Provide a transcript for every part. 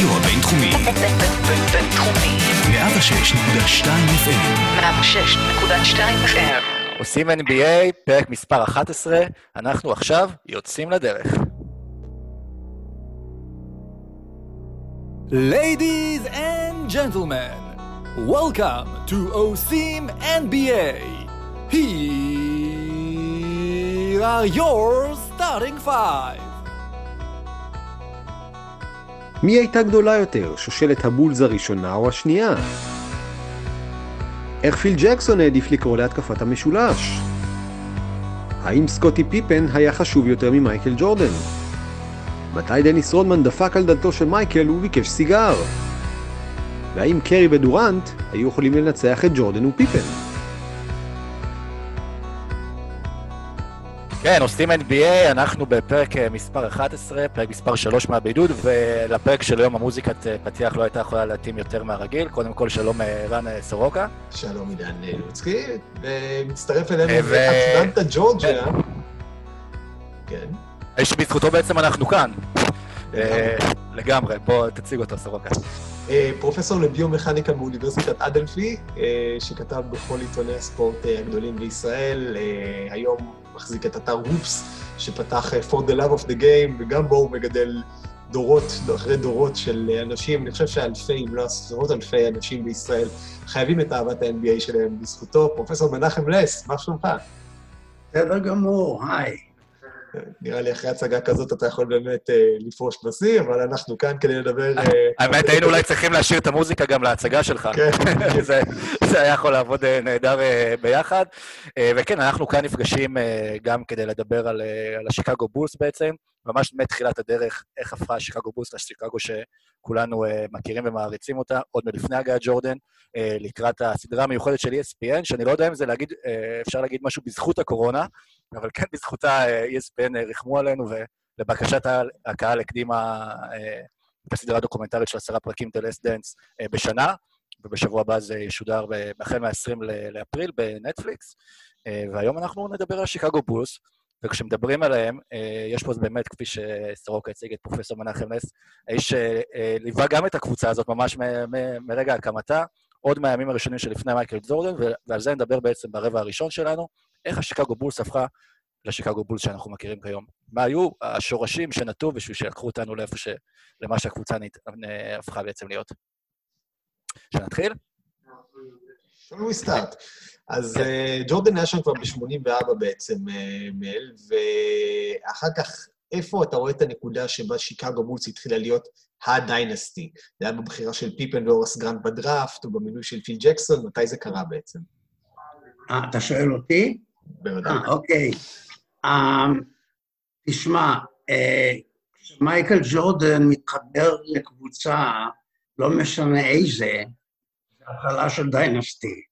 הרדיו הבינתחומי. בינתחומי. 106.2 FM. 106.2 FM. עושים NBA, פרק מספר 11, אנחנו עכשיו יוצאים לדרך. Ladies and gentlemen, welcome to OSIM NBA. Here are your starting five. מי הייתה גדולה יותר, שושלת הבולס הראשונה או השנייה? איך פיל ג'קסון העדיף לקרוא להתקפת המשולש? האם סקוטי פיפן היה חשוב יותר ממייקל ג'ורדן? מתי דניס רודמן דפק על דלתו של מייקל וביקש סיגר? והאם קרי ודורנט היו יכולים לנצח את ג'ורדן ופיפן? כן, עושים NBA, אנחנו בפרק אה, מספר 11, פרק מספר 3 מהבידוד, ולפרק של היום המוזיקת אה, פתיח לא הייתה יכולה להתאים יותר מהרגיל. קודם כל, שלום אה, רן סורוקה. שלום עידן לוצקי, ומצטרף אלינו אטלנטה ג'ורג'יה. כן. האיש שבזכותו בעצם אנחנו כאן. לגמרי, בוא תציג אותו, סורוקה. פרופסור לביומכניקה מאוניברסיטת אדלפי, שכתב בכל עיתוני הספורט הגדולים בישראל, היום מחזיק את אתר הופס, שפתח אה, For the Love of the Game, וגם בו הוא מגדל דורות, אחרי דורות של אה, אנשים, אני חושב שאלפי, אם לא עשרות אלפי אנשים בישראל חייבים את אהבת ה-NBA שלהם בזכותו. פרופסור מנחם לס, מה שלומך? בסדר גמור, היי. נראה לי אחרי הצגה כזאת אתה יכול באמת אה, לפרוש בשיא, אבל אנחנו כאן כדי לדבר... אה, האמת, היינו אולי צריכים להשאיר את המוזיקה גם להצגה שלך. כן. זה, היה יכול לעבוד אה, נהדר אה, ביחד. אה, וכן, אנחנו כאן נפגשים גם כדי לדבר על, על השיקגו בולס בעצם, ממש מתחילת הדרך, איך הפכה השיקגו בולס לשיקגו שכולנו מכירים ומעריצים אותה, עוד מלפני הגעת ג'ורדן, לקראת הסדרה המיוחדת של ESPN, שאני לא יודע אם זה להגיד, אפשר להגיד משהו בזכות הקורונה, אבל כן בזכותה ESPN ריחמו עלינו, ולבקשת הקהל הקדימה הסדרה הדוקומנטרית של עשרה פרקים, The Last Dance, בשנה, ובשבוע הבא זה ישודר החל מה-20 לאפריל בנטפליקס, והיום אנחנו נדבר על שיקגו בולס, וכשמדברים עליהם, יש פה באמת, כפי שסורוקה הציג את פרופסור מנחם נס, האיש שליווה גם את הקבוצה הזאת ממש מרגע הקמתה, עוד מהימים הראשונים שלפני מייקל ג'ורדן, ועל זה נדבר בעצם ברבע הראשון שלנו. איך השיקגו בולס הפכה לשיקגו בולס שאנחנו מכירים כיום. מה היו השורשים שנטו בשביל שיקחו אותנו לאיפה ש... למה שהקבוצה נת... הפכה בעצם להיות. שנתחיל? shall we start? אז uh, ג'ורדן היה שם כבר ב-84 בעצם, אה, מל, ואחר כך, איפה אתה רואה את הנקודה שבה שיקגו בולס התחילה להיות ה dynasty? זה היה בבחירה של פיפן והוראס גרנט בדראפט, או במינוי של פיל ג'קסון, מתי זה קרה בעצם? אה, אתה שואל אותי? בוודאי. אה, אוקיי. אה, תשמע, כשמייקל ג'ורדן מתחבר לקבוצה, לא משנה איזה, זה התחלה של דיינסטי.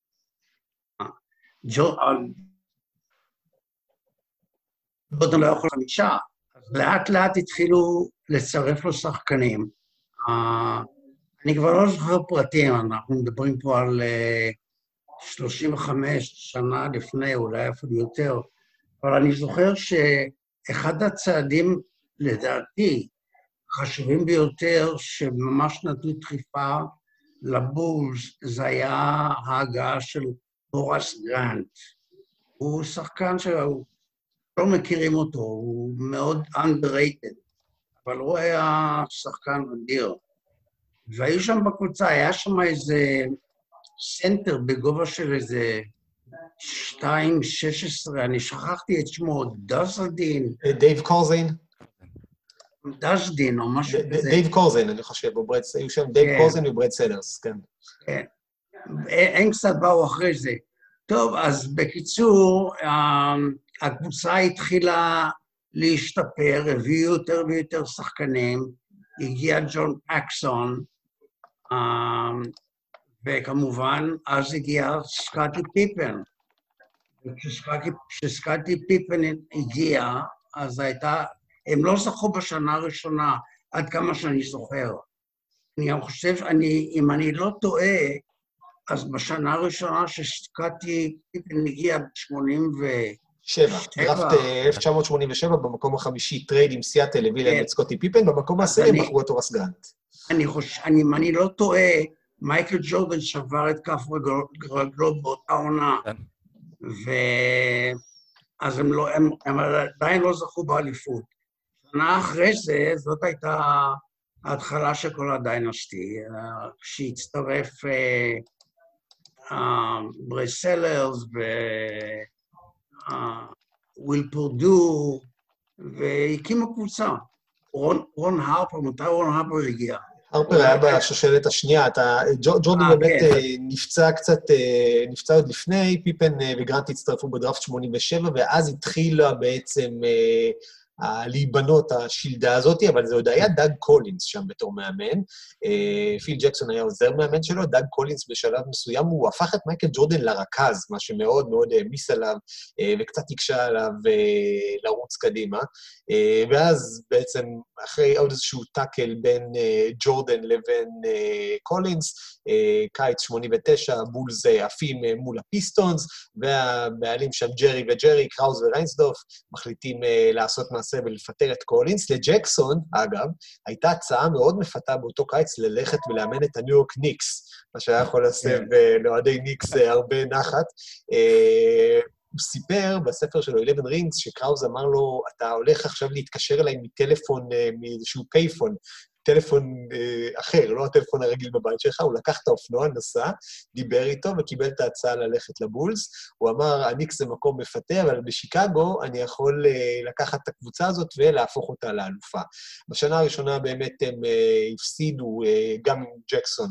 ג'ורדן לא יכול חמישה, אז לאט לאט התחילו לצרף לו שחקנים. אני כבר לא זוכר פרטים, אנחנו מדברים פה על 35 שנה לפני, אולי אפילו יותר, אבל אני זוכר שאחד הצעדים, לדעתי, החשובים ביותר, שממש נתנו דחיפה לבולס, זה היה ההגעה של הוראס גרנט. הוא שחקן שלא מכירים אותו, הוא מאוד underrated, אבל הוא היה שחקן אדיר. והיו שם בקבוצה, היה שם איזה סנטר בגובה של איזה 2.16, אני שכחתי את שמו, דזלדין. דייב קורזין. דזדין או משהו כזה. דייב קורזין, אני חושב, או ברד, היו שם דייב כן. קורזין וברד סלרס, כן. כן. הם קצת באו אחרי זה. טוב, אז בקיצור, הקבוצה התחילה להשתפר, הביאו יותר ויותר שחקנים, הגיע ג'ון פקסון, וכמובן, אז הגיע סקוטי פיפן. וכשסקוטי פיפן הגיע, אז הייתה, הם לא זכו בשנה הראשונה, עד כמה שאני זוכר. אני גם חושב, אני, אם אני לא טועה, אז בשנה הראשונה פיפן הגיע ב-86, שבע. שבע. דראפט אה, 1987, במקום החמישי, טרייד עם סיאטל הביא להם. את סקוטי פיפן, במקום העשירי בחרו את הוראס גרנט. אני חושב, אני, אם אני לא טועה, מייקל ג'ורדן שבר את כף רגל- רגלו באותה עונה. כן. ו... אז הם, לא, הם, הם עדיין לא זכו באליפות. שנה אחרי זה, זאת הייתה ההתחלה של כל ה dynasty, אה, כשהצטרף אה, אה, סלרס וויל פרדו, והקימו קבוצה. רון, רון הרפר, מתי רון הרפר הגיע? הרפר היה בשושלת השנייה, אתה, ג'ו- ג'ורדן אה, באמת כן. אה, נפצע קצת, אה, נפצע עוד לפני, פיפן אה, וגרנט הצטרפו בדראפט 87, ואז התחילה בעצם אה, להיבנות השלדה הזאת, אבל זה עוד היה דאג קולינס שם בתור מאמן. אה, פיל ג'קסון היה עוזר מאמן שלו, דאג קולינס בשלב מסוים, הוא הפך את מייקל ג'ורדן לרכז, מה שמאוד מאוד העמיס עליו, אה, וקצת הקשה עליו אה, לרוץ קדימה. ואז בעצם, אחרי עוד איזשהו טאקל בין ג'ורדן לבין קולינס, קיץ 89, הבולס אה, עפים מול הפיסטונס, והבעלים שם, ג'רי וג'רי, קראוז וריינסדורף, מחליטים לעשות מעשה ולפטר את קולינס. לג'קסון, אגב, הייתה הצעה מאוד מפתה באותו קיץ ללכת ולאמן את הניו יורק ניקס, מה שהיה יכול להסב אה, לאוהדי ניקס אה, הרבה נחת. אה, הוא סיפר בספר שלו, 11 רינגס, שקראוז אמר לו, אתה הולך עכשיו להתקשר אליי מטלפון, מאיזשהו פייפון, טלפון אה, אחר, לא הטלפון הרגיל בבית שלך, הוא לקח את האופנוע, נסע, דיבר איתו וקיבל את ההצעה ללכת לבולס. הוא אמר, הניקס זה מקום מפתה, אבל בשיקגו אני יכול אה, לקחת את הקבוצה הזאת ולהפוך אותה לאלופה. בשנה הראשונה באמת הם אה, הפסידו, אה, גם ג'קסון,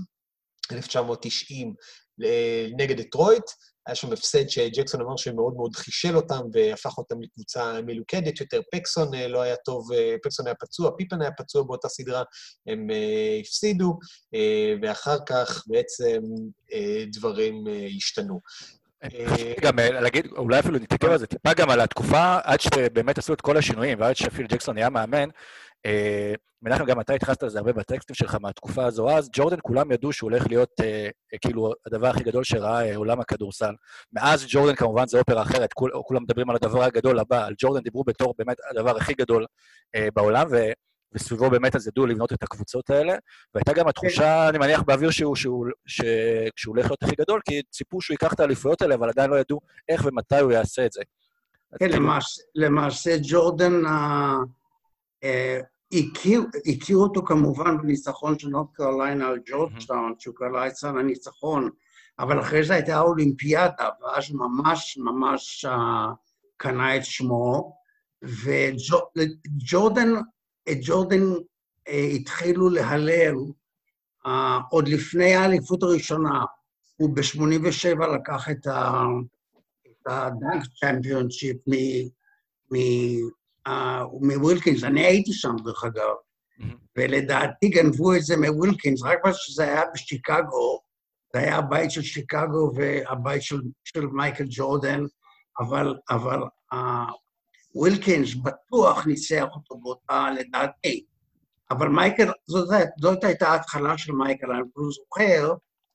1990, אה, נגד דטרויט, היה שם הפסד שג'קסון אמר שמאוד מאוד חישל אותם והפך אותם לקבוצה מלוכדת יותר. פקסון אה, לא היה טוב, אה, פקסון היה פצוע, פיפן היה פצוע באותה סדרה, הם אה, הפסידו, ואחר כך בעצם דברים השתנו. גם להגיד, אולי אפילו נתעכב על זה טיפה גם על התקופה, עד שבאמת עשו את כל השינויים, ועד שפיל ג'קסון נהיה מאמן. אה, מנחם, גם אתה התייחסת לזה הרבה בטקסטים שלך מהתקופה הזו אז, ג'ורדן, כולם ידעו שהוא הולך להיות אה, אה, כאילו הדבר הכי גדול שראה אה, עולם הכדורסל. מאז ג'ורדן כמובן זה אופרה אחרת, כול, כולם מדברים על הדבר הגדול הבא, על ג'ורדן דיברו בתור באמת הדבר הכי גדול אה, בעולם, ו... וסביבו באמת אז ידעו לבנות את הקבוצות האלה, והייתה גם התחושה, אני מניח, באוויר שהוא, שהוא, ש- שהוא הולך להיות הכי גדול, כי ציפו שהוא ייקח את האליפויות האלה, אבל עדיין לא ידעו איך ומתי הוא יעשה את זה. כן, כאילו, למעשה, למעשה ג'ורדן הכיר, הכיר אותו כמובן בניצחון של נורד קרוליינה על ג'ורג'טאון, שהוא קרא את סל הניצחון, אבל אחרי זה הייתה האולימפיאדה, ואז ממש ממש אה, קנה את שמו, וג'ורדן, את ג'ורדן אה, התחילו להלל אה, עוד לפני האליפות הראשונה. הוא ב-87 לקח את ה... ה dunk championship מווילקינס, אני הייתי שם דרך אגב. ולדעתי גנבו את זה מווילקינס, רק בגלל שזה היה בשיקגו, זה היה הבית של שיקגו והבית של, של מייקל ג'ורדן, אבל, אבל אה, ווילקינס בטוח ניצח אותו באותה, לדעתי. אבל מייקל, זאת, זאת הייתה ההתחלה של מייקל, אני לא זוכר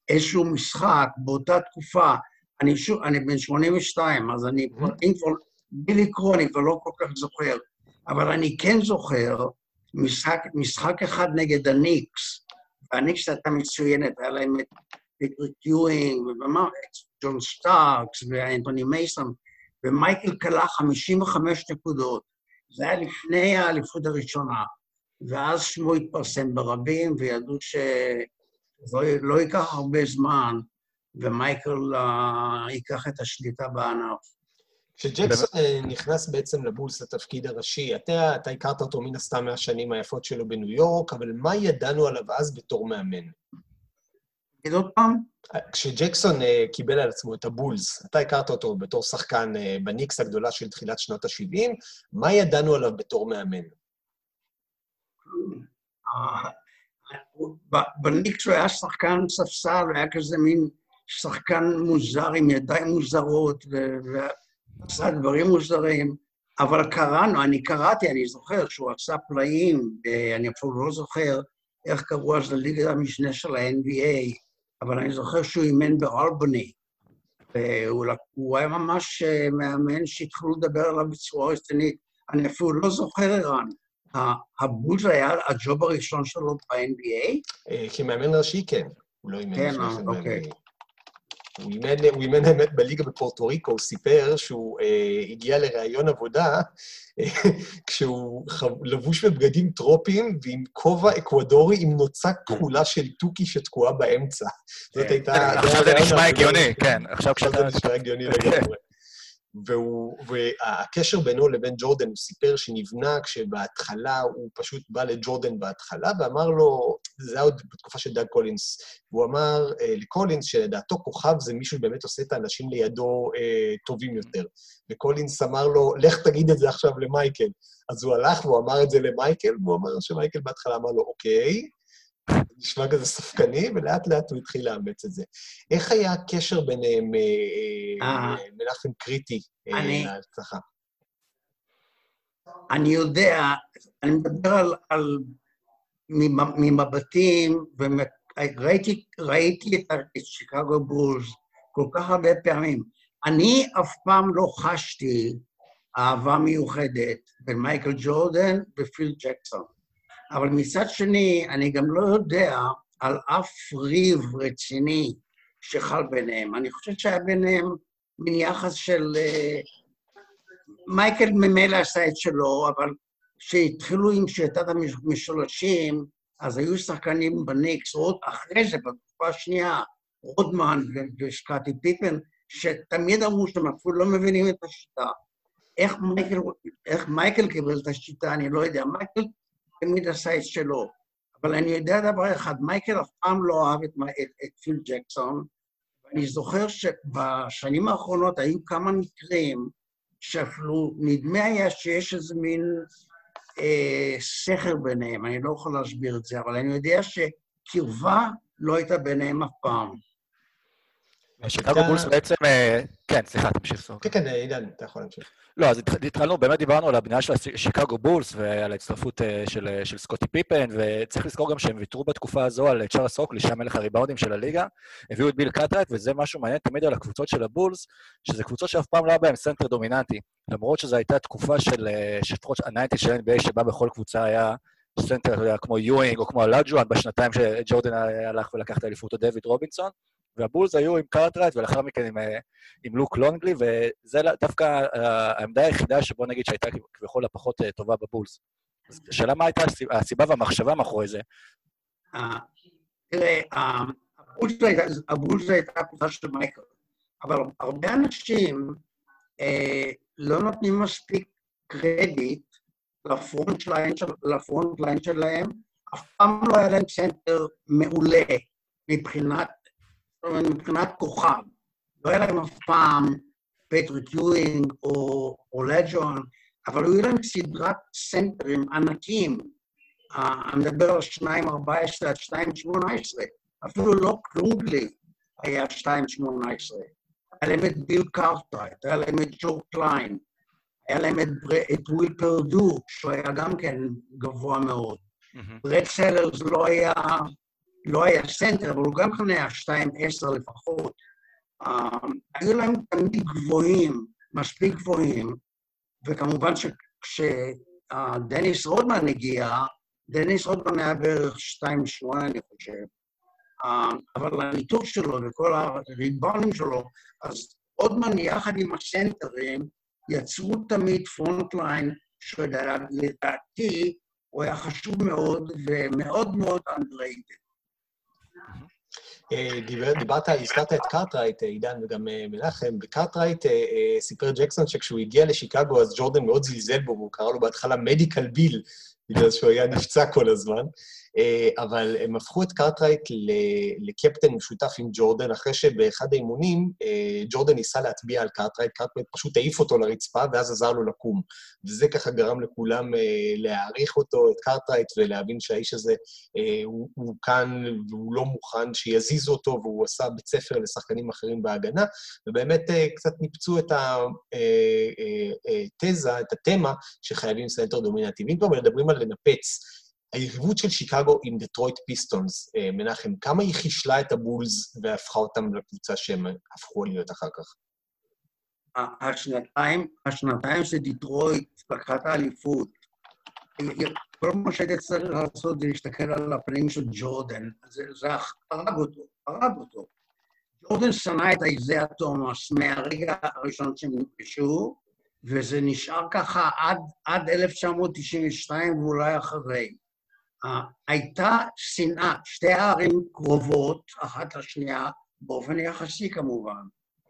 איזשהו משחק באותה תקופה, אני שוב, אני בן 82, אז אני אם כבר, בלי לקרוא, אני כבר לא כל כך זוכר, אבל אני כן זוכר משחק, משחק אחד נגד הניקס, והניקס הייתה מצוינת, היה להם את פטריק יואינג, את ג'ון סטארקס ואנטוני מייסון, ומייקל קלע 55 נקודות. זה היה לפני האליפות הראשונה, ואז שמו התפרסם ברבים, וידעו שזה לא, לא ייקח הרבה זמן, ומייקל uh, ייקח את השליטה בענף. כשג'קסון אה, נכנס בעצם לבולס לתפקיד הראשי, אתה, אתה הכרת אותו מן הסתם מהשנים היפות שלו בניו יורק, אבל מה ידענו עליו אז בתור מאמן? תגיד עוד פעם? כשג'קסון אה, קיבל על עצמו את הבולס, אתה הכרת אותו בתור שחקן אה, בניקס הגדולה של תחילת שנות ה-70, מה ידענו עליו בתור מאמן? אה, בניקס הוא היה שחקן ספסל, הוא היה כזה מין שחקן מוזר עם ידיים מוזרות ועשה דברים מוזרים, אבל קראנו, אני קראתי, אני זוכר שהוא עשה פלאים, אה, אני אפילו לא זוכר איך קראו אז לליגת המשנה של ה-NBA, אבל אני זוכר שהוא אימן באלבני. והוא הוא היה ממש אה, מאמן שהתחילו לדבר עליו בצורה רצינית. אני אפילו לא זוכר, ערן, הבולס היה הג'וב הראשון שלו ב-NBA? אה, כמאמן ראשי, כן. הוא לא אימן כן, לפני כן אוקיי. ב-NBA. הוא אימן, הוא אימן האמת בליגה בפורטו ריקו, הוא סיפר שהוא אה, הגיע לראיון עבודה אה, כשהוא לבוש בבגדים טרופיים ועם כובע אקוודורי עם נוצה כחולה של תוכי שתקועה באמצע. זאת הייתה... כן. עכשיו זה הרעיון נשמע. הגיוני, כן. עכשיו. זה נשמע הגיוני לגמרי. והוא, והקשר בינו לבין ג'ורדן, הוא סיפר שנבנה כשבהתחלה, הוא פשוט בא לג'ורדן בהתחלה ואמר לו, זה היה עוד בתקופה של דאג קולינס, והוא אמר אה, לקולינס שלדעתו כוכב זה מישהו שבאמת עושה את האנשים לידו אה, טובים יותר. וקולינס אמר לו, לך תגיד את זה עכשיו למייקל. אז הוא הלך והוא אמר את זה למייקל, והוא אמר שמייקל בהתחלה אמר לו, אוקיי, נשמע כזה ספקני, ולאט לאט הוא התחיל לאמץ את זה. איך היה הקשר ביניהם, אה, אה, אה. מנחם קריטי, להצלחה? אני יודע, אני מדבר על, על ממבטים, וראיתי ראיתי את שיקגו בולס כל כך הרבה פעמים. אני אף פעם לא חשתי אהבה מיוחדת בין מייקל ג'ורדן ופיל ג'קסון. אבל מצד שני, אני גם לא יודע על אף ריב רציני שחל ביניהם. אני חושב שהיה ביניהם מין יחס של... אה, מייקל ממילא עשה את שלו, אבל כשהתחילו עם שיטת המשולשים, אז היו שחקנים בניקס, עוד אחרי זה, בתקופה השנייה, רודמן ו- וסקאטי פיפן, שתמיד אמרו שהם אפילו לא מבינים את השיטה. איך מייקל, איך מייקל קיבל את השיטה, אני לא יודע. מייקל תמיד עשה את שלו. אבל אני יודע דבר אחד, מייקל אף פעם לא אהב את, את, את פיל ג'קסון, ואני זוכר שבשנים האחרונות היו כמה מקרים שאפילו נדמה היה שיש איזה מין סכר ביניהם, אני לא יכול להסביר את זה, אבל אני יודע שקרבה לא הייתה ביניהם אף פעם. שיקגו בולס בעצם... אה, כן, סליחה, תמשיך, סוג. כן, כן, עידן, אתה יכול להמשיך. לא, אז התח- התחלנו, באמת דיברנו על הבנייה של השיקגו בולס ועל ההצטרפות אה, של, אה, של סקוטי פיפן, וצריך לזכור גם שהם ויתרו בתקופה הזו על צ'ארלס אוקלי, שהיה מלך הריבאונדים של הליגה, הביאו את ביל קארטרייט, וזה משהו מעניין תמיד על הקבוצות של הבולס, שזה קבוצות שאף פעם לא היה בהן סנטר דומיננטי, למרות שזו הייתה תקופה של, אה, שלפחות ה nineties של NBA, שבה בכל קבוצה היה סנטר, אתה יודע, כמו יואינג או כמו הלאג'ואן, בשנתיים שג'ורדן הלך ולקח את האליפות, או דויד רובינסון, והבולס היו עם קארטרייט, ולאחר מכן עם, אה, עם לוק לונגלי, וזה דווקא אה, העמדה היחידה שבוא נגיד שהייתה כביכול הפחות אה, טובה בבולס. אז השאלה מה הייתה הסיב- הסיבה והמחשבה מאחורי זה. אה, תראה, אה, הבולס הייתה- הבולס הייתה הקבוצה של מייקל, אבל הרבה אנשים לא נותנים מספיק קרדיט ל front ליין שלהם, אף פעם לא היה להם סנטר מעולה מבחינת, מבחינת כוכב. לא היה להם אף פעם פטריק יואינג או, או לג'ון, אבל היו להם סדרת סנטרים ענקים. אה, אני מדבר על 2.14 עד 2.18, אפילו לא כלונגלי היה 2.18. היה להם את ביל קרטרייט, היה להם את ג'ו קליין, היה להם את, בר... את וויל פרדו, שהוא היה גם כן גבוה מאוד. ברד סלרס לא היה, לא היה סנטר, אבל הוא גם כן היה 2.10 לפחות. אה, היו להם תמיד גבוהים, מספיק גבוהים, וכמובן שכשדניס רודמן הגיע, דניס רודמן היה בערך 2.8, אני חושב. אה, אבל הניתור שלו וכל הריבאונדים שלו, אז רודמן יחד עם הסנטרים יצרו תמיד front line, שלדעתי הוא היה חשוב מאוד ומאוד מאוד underrated. דיבר- דיברת, הזכרת את קארטרייט, אה, עידן וגם אה, מנחם. בקארטרייט אה, סיפר ג'קסון שכשהוא הגיע לשיקגו, אז ג'ורדן מאוד זלזל בו, והוא קרא לו בהתחלה Medical Bill, בגלל שהוא היה נפצע כל הזמן. אה, אבל הם הפכו את קארטרייט לקפטן משותף עם ג'ורדן, אחרי שבאחד האימונים אה, ג'ורדן ניסה להטביע על קארטרייט, קארטרייט פשוט העיף אותו לרצפה, ואז עזר לו לקום. וזה ככה גרם לכולם אה, להעריך אותו, את קארטרייט, ולהבין שהאיש הזה הוא, הוא כאן והוא לא מוכן שיזיזו אותו, והוא עשה בית ספר לשחקנים אחרים בהגנה, ובאמת קצת ניפצו את התזה, את התמה, שחייבים סנטר דומיננטי. ואם כבר מדברים על לנפץ, היריבות של שיקגו עם דטרויט פיסטונס, אה, מנחם, כמה היא חישלה את הבולס והפכה אותם לקבוצה שהם הפכו להיות אחר כך? השנתיים, השנתיים שדיטרויט לקחה את האליפות, כל מה שהייתי צריך לעשות זה להסתכל על הפנים של ג'ורדן, זה, זה הרג אותו, הרג אותו. ג'ורדן שנא את איזיה תומאס מהרגע הראשון שהם נפגשו, וזה נשאר ככה עד, עד 1992 ואולי אחרי. הייתה שנאה, שתי הערים קרובות אחת לשנייה, באופן יחסי כמובן.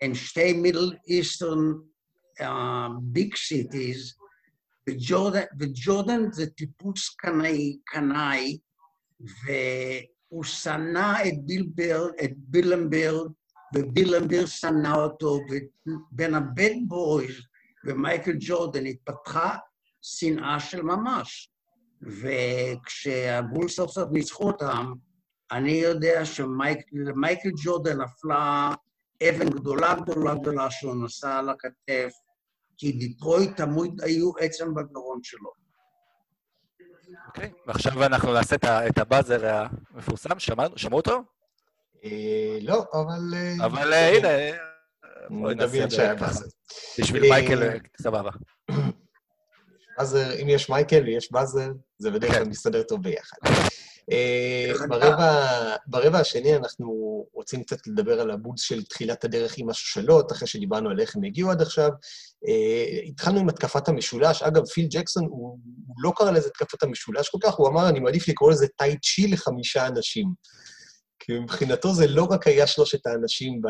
הן שתי מידל איסטרן ביג סיטיז, וג'ורדן זה טיפוס קנאי, קנאי, והוא שנא את בילברג, את בילנברג, וביל למביר שנא אותו, ובין ה Bad Boys ומייקל ג'ורדן התפתחה שנאה של ממש. וכשהבולס סוף סוף ניצחו אותם, אני יודע שלמייקל ג'ורדן נפלה אבן גדולה גדולה גדולה שהוא נשא על הכתף, כי דיטרויט תמיד היו עצם בגרון שלו. אוקיי, okay. ועכשיו אנחנו נעשה את הבאזר המפורסם, שמעו אותו? אה, לא, אבל... אה, אבל אה, הנה, נדמיין שהיה באזר. בשביל מייקל, סבבה. באזר, אם יש מייקל ויש באזר, זה בדרך כלל כן. מסתדר טוב ביחד. אה, ברבע השני אנחנו רוצים קצת לדבר על הבולס של תחילת הדרך עם השושלות, אחרי שדיברנו על איך הם הגיעו עד עכשיו. אה, התחלנו עם התקפת המשולש. אגב, פיל ג'קסון, הוא לא קרא לזה התקפת המשולש כל כך, הוא אמר, אני מעדיף לקרוא לזה טאי צ'י לחמישה אנשים. כי מבחינתו זה לא רק היה שלושת האנשים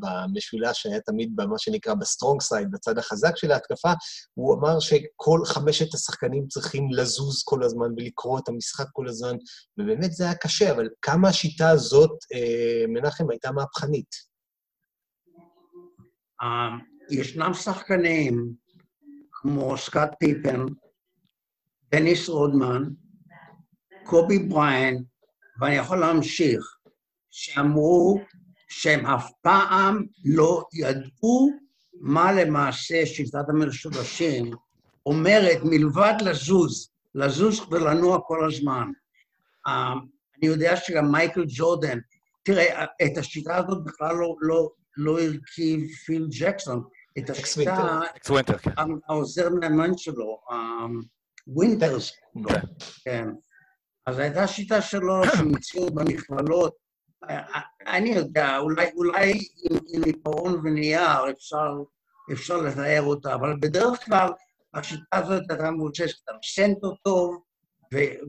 במשולש שהיה תמיד במה שנקרא ב strong side, בצד החזק של ההתקפה, הוא אמר שכל חמשת השחקנים צריכים לזוז כל הזמן ולקרוא את המשחק כל הזמן, ובאמת זה היה קשה, אבל כמה השיטה הזאת, אה, מנחם, הייתה מהפכנית? אה, ישנם שחקנים כמו סקאט פיפן, דניס רודמן, קובי בריין, ואני יכול להמשיך, שאמרו שהם אף פעם לא ידעו מה למעשה שיטת המשולשים אומרת מלבד לזוז, לזוז ולנוע כל הזמן. אה, אני יודע שגם מייקל ג'ורדן, תראה, את השיטה הזאת בכלל לא, לא, לא הרכיב פיל ג'קסון, את השיטה, כן. העוזר נאמן שלו, ווינטר, כן. כן. אז הייתה שיטה שלו שהמציאו במכללות אני יודע, אולי, אולי עם, עם עיפרון ונייר אפשר, אפשר לתאר אותה, אבל בדרך כלל השיטה הזאת הייתה מבוססת על סנטר טוב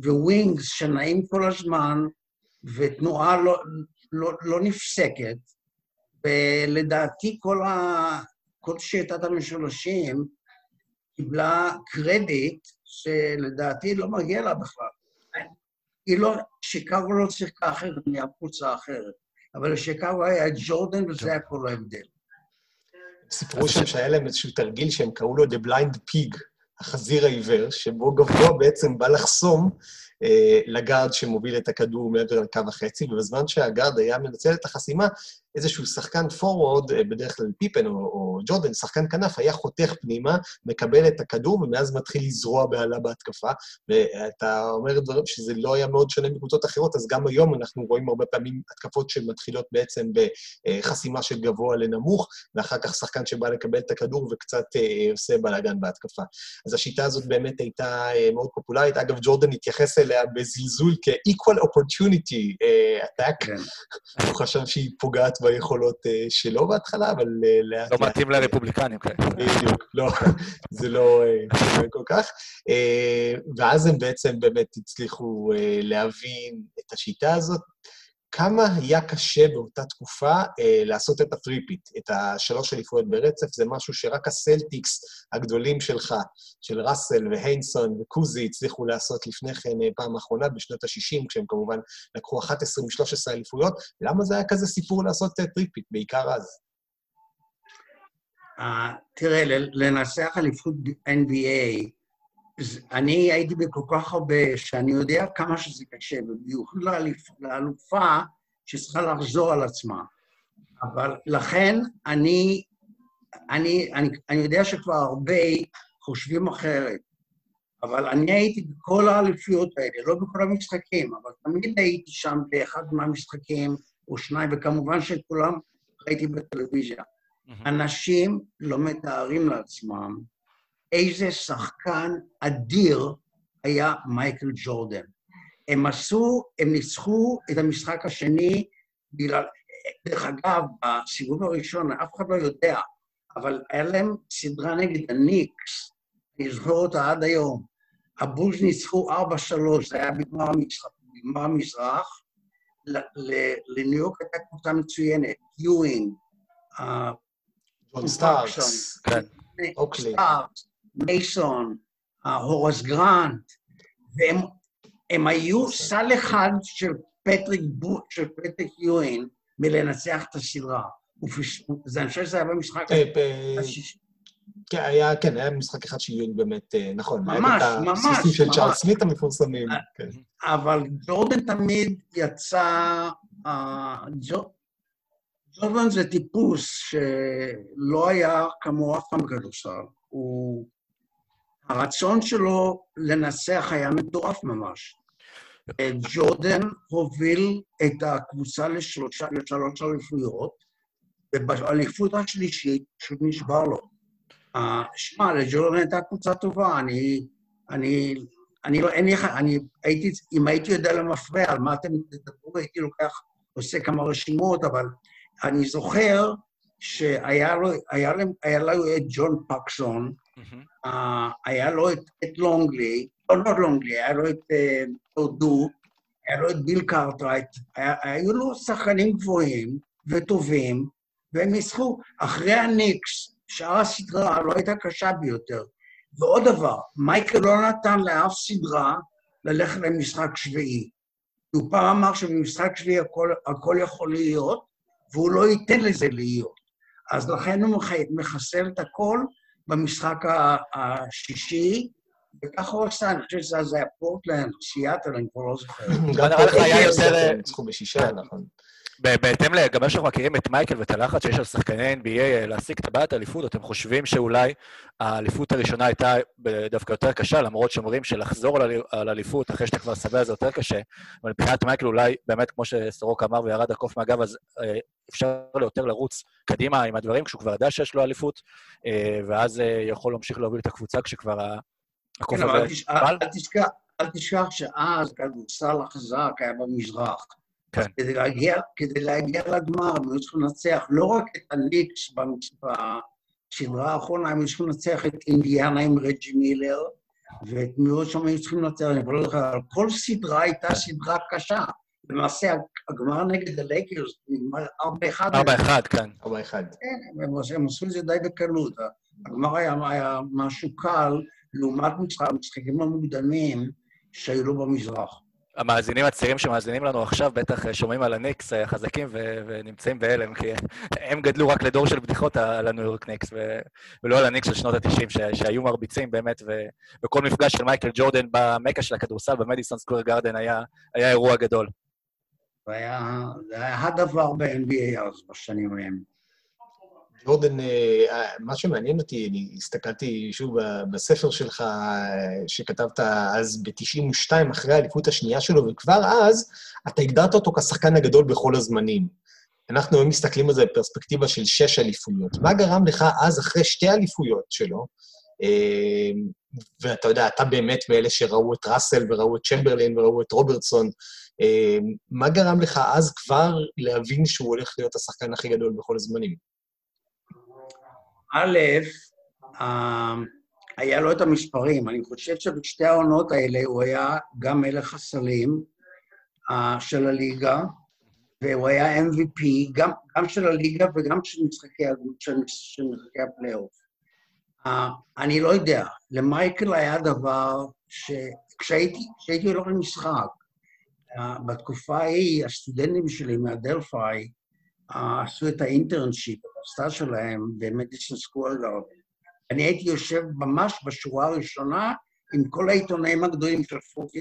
וווינגס שנעים כל הזמן, ותנועה לא, לא, לא נפסקת, ולדעתי כל, ה, כל שיטת המשולשים קיבלה קרדיט שלדעתי לא מגיע לה בכלל. היא לא, שיקגו לא שיחקה אחרת מהקבוצה אחרת, אבל לשיקגו היה ג'ורדן וזה היה כל ההבדל. סיפרו שם שהיה להם איזשהו תרגיל שהם קראו לו The Blind Pig, החזיר העיוור, שבו גבוה בעצם בא לחסום אה, לגארד שמוביל את הכדור מעבר לקו החצי, ובזמן שהגארד היה מנצל את החסימה, איזשהו שחקן פורוורד, אה, בדרך כלל פיפן או, או ג'ורדן, שחקן כנף, היה חותך פנימה, מקבל את הכדור, ומאז מתחיל לזרוע בהלה בהתקפה. ואתה אומר דברים שזה לא היה מאוד שונה מקבוצות אחרות, אז גם היום אנחנו רואים הרבה פעמים התקפות שמתחילות בעצם בחסימה של גבוה לנמוך, ואחר כך שחקן שבא לקבל את הכדור וקצת אה, עושה בלאגן בהתקפה. אז השיטה הזאת באמת הייתה אה, מאוד פופולרית. אגב, ג'ורדן התייחס אליה בזלזול כ-equal opportunity attack. כן. הוא חשב שהיא פוגעת ביכולות uh, שלו בהתחלה, אבל uh, לאט לא מתאים לרפובליקנים, כן. בדיוק, לא, זה לא כל כך. ואז הם בעצם באמת הצליחו להבין את השיטה הזאת. כמה היה קשה באותה תקופה אה, לעשות את ה three-peat, את השלוש אליפויות ברצף, זה משהו שרק הסלטיקס הגדולים שלך, של ראסל והיינסון וקוזי, הצליחו לעשות לפני כן אה, פעם אחרונה, בשנות ה-60, כשהם כמובן לקחו 11 מ-13 אליפויות. למה זה היה כזה סיפור לעשות אה, three-peat, בעיקר אז? אה, תראה, לנצח אליפות NBA, אני הייתי בכל כך הרבה, שאני יודע כמה שזה קשה, ובמיוחד לאלופה שצריכה לחזור על עצמה. אבל לכן אני, אני, אני, אני יודע שכבר הרבה חושבים אחרת. אבל אני הייתי בכל האליפויות האלה, לא בכל המשחקים, אבל תמיד הייתי שם באחד מהמשחקים או שניים, וכמובן שאת כולם ראיתי בטלוויזיה. אנשים לא מתארים לעצמם איזה שחקן אדיר היה מייקל ג'ורדן. הם עשו, הם ניצחו את המשחק השני בגלל... דרך אגב, בסיבוב הראשון, אף אחד לא יודע, אבל היה להם סדרה נגד הניקס, אני זוכר אותה עד היום. הבולס ניצחו 4-3, זה היה בגמר המזרח. בגמר המזרח. לניו יורק הייתה קבוצה מצוינת, יואינג, ג'ון סטארקס, כן. אוקלי. סטארקס, מייסון, הורס גרנט, והם הם היו סל אחד של פטריק, בו, של פטריק יואין מלנצח את הסדרה. זה, אני חושב שזה היה במשחק אה, אה. כן, היה, כן, היה משחק אחד שיהיו באמת, אה, נכון. ממש, היה את ממש, הסוסים של ממש. צ'ארלס סמית המפורסמים. כן. אבל ג'ורדן תמיד יצא... ג'ו- ג'ורדן זה טיפוס שלא היה כמוהו אף פעם בכדורסל. הוא... הרצון שלו לנצח היה מטורף ממש. ג'ורדן הוביל את הקבוצה לשלושה, לשלוש אליפויות, ובאליפות השלישית פשוט נשבר לו. אה, שמע, לג'ורדן הייתה קבוצה טובה, אני... אני... אני לא, אין לי, אני הייתי, אם הייתי יודע למפרע על מה אתם תדברו, הייתי לוקח, עושה כמה רשימות, אבל אני זוכר שהיה לו, היה להם, היה לו את ג'ון פקסון, היה לו את, לונגלי, לא, לא לונגלי, היה לו את פרדו, היה לו את ביל קרטרייט, היו לו שחקנים גבוהים וטובים, והם ניצחו. אחרי הניקס, שאר הסדרה לא הייתה קשה ביותר. ועוד דבר, מייקל לא נתן לאף סדרה ללכת למשחק שביעי. הוא פעם אמר שבמשחק שביעי הכל, הכל יכול להיות, והוא לא ייתן לזה להיות. אז לכן הוא מח- מחסל את הכל במשחק השישי, וככה הוא עשה, אני חושב שזה היה פורטלנד, סיאטל, אני כבר לא זוכר. גם נראה לך היה יותר- ניצחו בשישה, נכון. בהתאם ל... גם שאנחנו מכירים את מייקל ואת הלחץ שיש על שחקני NBA אה, להשיג טבעת אליפות, אתם חושבים שאולי האליפות הראשונה הייתה דווקא יותר קשה, למרות שאומרים שלחזור על אלי- על אליפות אחרי שאתה כבר שבע זה יותר קשה, אבל מבחינת מייקל אולי, באמת, כמו שסורוק אמר וירד הקוף מהגב, אז אה, אפשר יותר לרוץ קדימה עם הדברים, כשהוא כבר ידע שיש לו אליפות, אה, ואז יכול להמשיך להוביל את הקבוצה כשכבר הקוף כן, הזה... אל תשכח שאז כדורסל החזק היה במזרח. כן. כדי להגיע, כדי להגיע לגמר, הם היו צריכים לנצח לא רק את הניקס במש- בסדרה האחרונה, הם היו צריכים לנצח את אינדיאנה עם רג'י מילר, ואת מי עוד שם היו צריכים לנצח, אני לא זוכר, אבל כל סדרה הייתה סדרה קשה. למעשה, הגמר נגד הלייקרס נגמר 4-1. 4-1, כן. 4-1. כן, הם, עשו- הם עשו את זה די בקלות. הגמר היה, היה משהו קל, לעומת משחק- המשחקים המוקדמים שהיו לו במזרח. המאזינים הצעירים שמאזינים לנו עכשיו בטח אה, שומעים על הניקס אה, חזקים ו- ונמצאים בהלם, כי הם גדלו רק לדור של בדיחות על הניו יורק ניקס, ו- ולא על הניקס של שנות ה-90, ש- שהיו מרביצים באמת, ובכל מפגש של מייקל ג'ורדן במקה של הכדורסל, במדיסון סקוויר גרדן, היה, היה אירוע גדול. זה היה הדבר ב-NBA אז, בשנים ההם. ג'ורדן, אה, מה שמעניין אותי, אני הסתכלתי שוב בספר שלך, אה, שכתבת אז ב-92, אחרי האליפות השנייה שלו, וכבר אז אתה הגדרת אותו כשחקן הגדול בכל הזמנים. אנחנו היום מסתכלים על זה בפרספקטיבה של שש אליפויות. מה גרם לך אז, אחרי שתי אליפויות שלו, אה, ואתה יודע, אתה באמת מאלה שראו את ראסל וראו את צ'מברלין וראו את רוברטסון, אה, מה גרם לך אז כבר להבין שהוא הולך להיות השחקן הכי גדול בכל הזמנים? א', אה, היה לו את המספרים. אני חושב שבשתי העונות האלה הוא היה גם מלך הסלים אה, של הליגה, והוא היה MVP, גם, גם של הליגה וגם של משחקי, משחקי הפלייאוף. Uh, אני לא יודע, למייקל היה דבר שכשהייתי כשהייתי הולך למשחק, בתקופה ההיא, הסטודנטים שלי מאדלפי עשו את ה internship, הסטאז' שלהם במדיסון סקוול גארדן. אני הייתי יושב ממש בשורה הראשונה עם כל העיתונאים הגדולים של ספורט,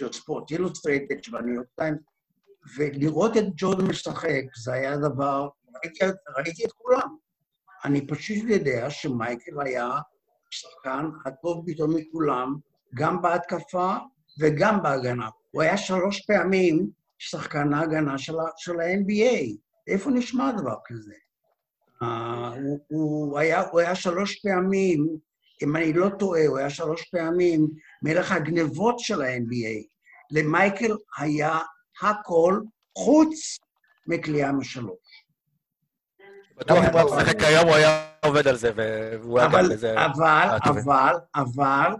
של ספורט אילוסטרייטד, של הניו טיימס, ולראות את ג'ורדן משחק, זה היה דבר, ראיתי, ראיתי את כולם. אני פשוט יודע שמייקל היה השחקן הטוב ביותר מכולם גם בהתקפה וגם בהגנה. הוא היה שלוש פעמים שחקן ההגנה של ה-NBA. איפה נשמע דבר כזה? Uh, הוא, הוא, היה, הוא היה שלוש פעמים, אם אני לא טועה, הוא היה שלוש פעמים מלך הגנבות של ה-NBA. למייקל היה הכל חוץ מקליעה משלוש. בטוח אם הוא היה משחק היום, הוא היה עובד על זה, והוא היה גם אבל, בזה... אבל. אבל, אבל,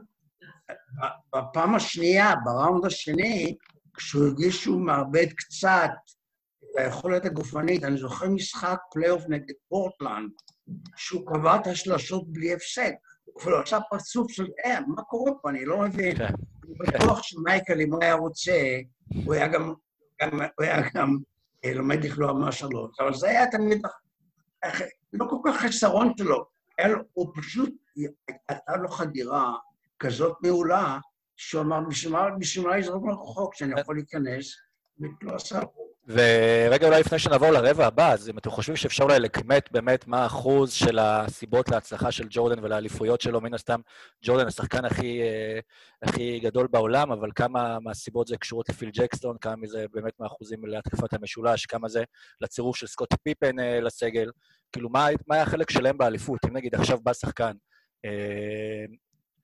בפעם השנייה, בראונד השני, כשהוא הרגיש שהוא מאבד קצת את היכולת הגופנית, אני זוכר משחק פלייאוף נגד פורטלנד, שהוא קבע את השלשות בלי הפסק. הוא כבר עשה פרצוף של, אה, מה קורה פה? אני לא מבין. כן. אני בטוח שמייקל, אם הוא היה רוצה, הוא היה גם, גם, הוא היה גם אה, לומד לכלוא מהשלוש, אבל זה היה תמיד אה, לא כל כך חסרון שלו, הוא פשוט, הייתה לו חדירה כזאת מעולה, שהוא אמר, בשביל מה- לזרוק מרחוק, שאני יכול להיכנס, ולא עשה. ורגע, אולי לפני שנעבור לרבע הבא, אז אם אתם חושבים שאפשר אולי לכמת באמת מה האחוז של הסיבות להצלחה של ג'ורדן ולאליפויות שלו, מן הסתם, ג'ורדן השחקן הכי, אה, הכי גדול בעולם, אבל כמה מהסיבות זה קשורות לפיל ג'קסטון, כמה מזה באמת מהאחוזים להתקפת המשולש, כמה זה לצירוף של סקוטי פיפן אה, לסגל, כאילו, מה, מה היה החלק שלהם באליפות? אם נגיד עכשיו בא שחקן, אה,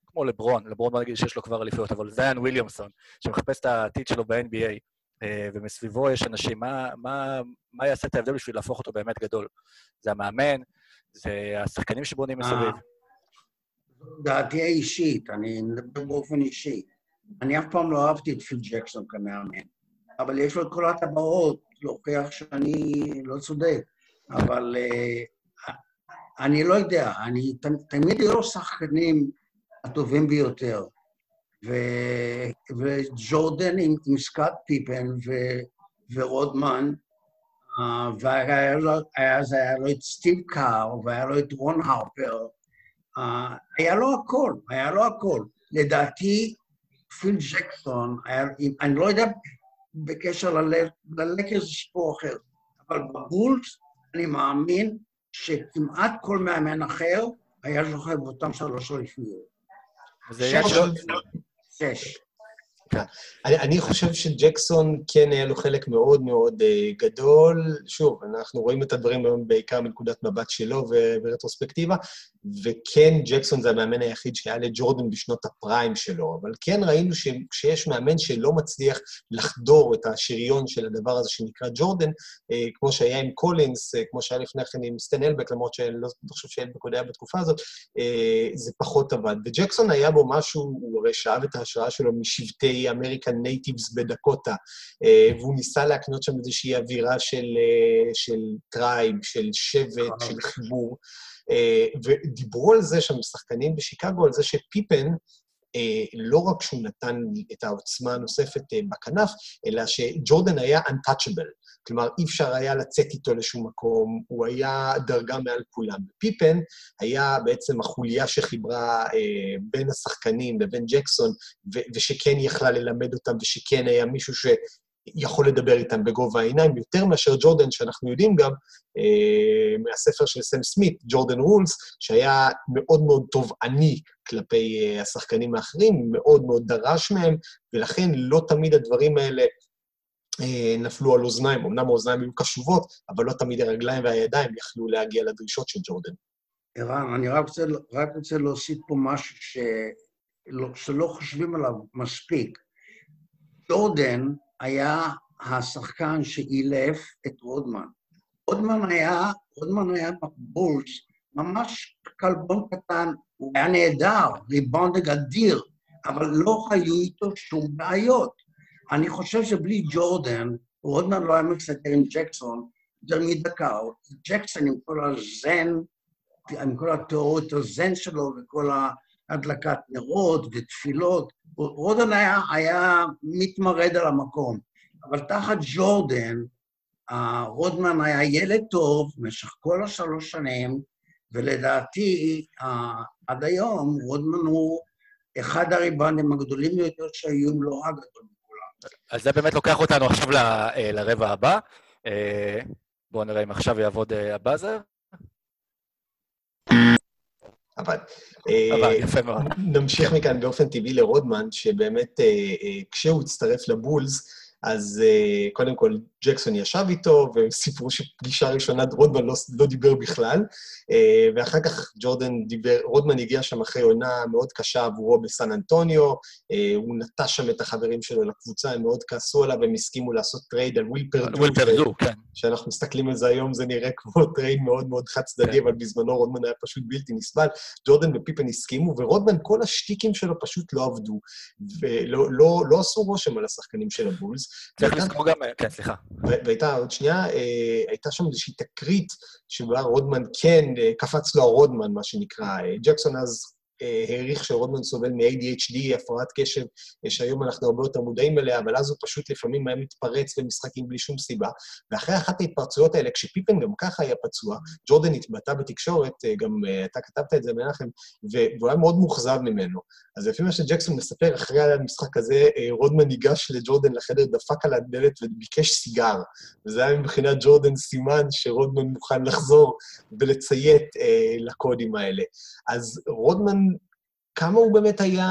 כמו לברון, לברון בוא נגיד שיש לו כבר אליפויות, אבל זיין וויליאמסון, שמחפש את העתיד שלו ב-NBA, ומסביבו יש אנשים, מה, מה, מה יעשה את ההבדל בשביל להפוך אותו באמת גדול? זה המאמן, זה השחקנים שבונים מסביב. דעתי האישית, אני מדבר באופן אישי. אני אף פעם לא אהבתי את פיל ג'קסון כמאמן, אבל יש לו את כל הטבעות להוכיח שאני לא צודק. אבל uh, אני לא יודע, אני תמיד היו שחקנים הטובים ביותר. וג'ורדן עם, עם סקאט פיפן ו, ורודמן, והיה לו, היה, לו את סטיב קאר, והיה לו את רון הרפר, uh, היה לו הכל, היה לו הכל. לדעתי, פיל ג'קסון, היה, אני לא יודע בקשר ללקר זה סיפור אחר, אבל בבולס אני מאמין שכמעט כל מאמן אחר היה זוכה באותם שלוש אליפויות. שש. אני, אני חושב שג'קסון כן היה לו חלק מאוד מאוד uh, גדול. שוב, אנחנו רואים את הדברים היום בעיקר מנקודת מבט שלו ורטרוספקטיבה, וכן, ג'קסון זה המאמן היחיד שהיה לג'ורדן בשנות הפריים שלו, אבל כן ראינו שכשיש מאמן שלא מצליח לחדור את השריון של הדבר הזה שנקרא ג'ורדן, uh, כמו שהיה עם קולינס, uh, כמו שהיה לפני כן עם סטן אלבק, למרות שאני לא חושב שאלבק עוד היה בתקופה הזאת, uh, זה פחות עבד. וג'קסון היה בו משהו, הוא הרי שאב את ההשראה שלו משבטי American natives בדקוטה, והוא ניסה להקנות שם איזושהי אווירה של, של tribe, של שבט, של חיבור. ודיברו על זה שם שחקנים בשיקגו, על זה שפיפן, לא רק שהוא נתן את העוצמה הנוספת בכנף, אלא שג'ורדן היה untouchable. כלומר, אי אפשר היה לצאת איתו לשום מקום, הוא היה דרגה מעל כולם. פיפן היה בעצם החוליה שחיברה אה, בין השחקנים לבין ג'קסון, ו- ושכן יכלה ללמד אותם, ושכן היה מישהו שיכול לדבר איתם בגובה העיניים, יותר מאשר ג'ורדן, שאנחנו יודעים גם אה, מהספר של סם סמית, ג'ורדן רולס, שהיה מאוד מאוד תובעני כלפי אה, השחקנים האחרים, מאוד מאוד דרש מהם, ולכן לא תמיד הדברים האלה נפלו על אוזניים, אמנם האוזניים היו קשובות, אבל לא תמיד הרגליים והידיים יכלו להגיע לדרישות של ג'ורדן. ערן, אני רק רוצה, רק רוצה להוסיף פה משהו שלא, שלא חושבים עליו מספיק. ג'ורדן היה השחקן שאילף את רודמן. רודמן היה, רודמן היה בבולס, ממש כלבון קטן, הוא היה נהדר, ריבונדג אדיר, אבל לא היו איתו שום בעיות. אני חושב שבלי ג'ורדן, רודמן לא היה מסתכל עם ג'קסון יותר מדקה. ג'קסון עם כל הזן, עם כל התיאוריות הזן שלו וכל ההדלקת נרות ותפילות, רודמן היה, היה מתמרד על המקום. אבל תחת ג'ורדן, רודמן היה ילד טוב במשך כל השלוש שנים, ולדעתי, עד היום, רודמן הוא אחד הריבנדים הגדולים ביותר שהיו, אם לא הגדול. אז זה באמת לוקח אותנו עכשיו ל, לרבע הבא. בואו נראה אם עכשיו יעבוד הבאזר. אבל... אבל, אה, יפה מאוד. נמשיך מכאן באופן טבעי לרודמן, שבאמת אה, אה, כשהוא הצטרף לבולס, אז אה, קודם כל ג'קסון ישב איתו, וסיפרו שפגישה ראשונה רודמן לא, לא דיבר בכלל, אה, ואחר כך ג'ורדן דיבר, רודמן הגיע שם אחרי עונה מאוד קשה עבורו בסן אנטוניו, אה, הוא נטש שם את החברים שלו לקבוצה, הם מאוד כעסו עליו, הם הסכימו לעשות trade על וויל פרדו. וויל פרדו, כן. כשאנחנו מסתכלים על זה היום, זה נראה כמו trade מאוד מאוד חד צדדי, כן. אבל בזמנו רודמן היה פשוט בלתי נסבל. ג'ורדן ופיפן הסכימו, ורודמן, כל השטיקים שלו פשוט לא עבדו, ולא לא, לא עשו רושם על השחקנים של הבולס. צריך לזכור גם... כן, סליחה. והייתה עוד שנייה, אה, הייתה שם איזושהי תקרית שבה רודמן כן, אה, קפץ לו הרודמן, מה שנקרא. אה, ג'קסון אז אה, העריך שרודמן סובל מ-ADHD, הפרעת קשב, אה, שהיום אנחנו הרבה יותר מודעים אליה, אבל אז הוא פשוט לפעמים היה מתפרץ למשחקים בלי שום סיבה. ואחרי אחת ההתפרצויות האלה, כשפיפן גם ככה היה פצוע, ג'ורדן התבטא בתקשורת, אה, גם אה, אתה כתבת את זה, מנחם, והוא היה מאוד מאוכזב ממנו. אז לפי מה שג'קסון מספר, אחרי המשחק הזה, אה, רודמן ניגש לג'ורדן לחדר, דפק על הדלת וביקש סיגר. וזה היה מבחינת ג'ורדן סימן שרודמן מוכן לחזור ולציית אה, לקודים האלה. אז רודמן, כמה הוא באמת היה,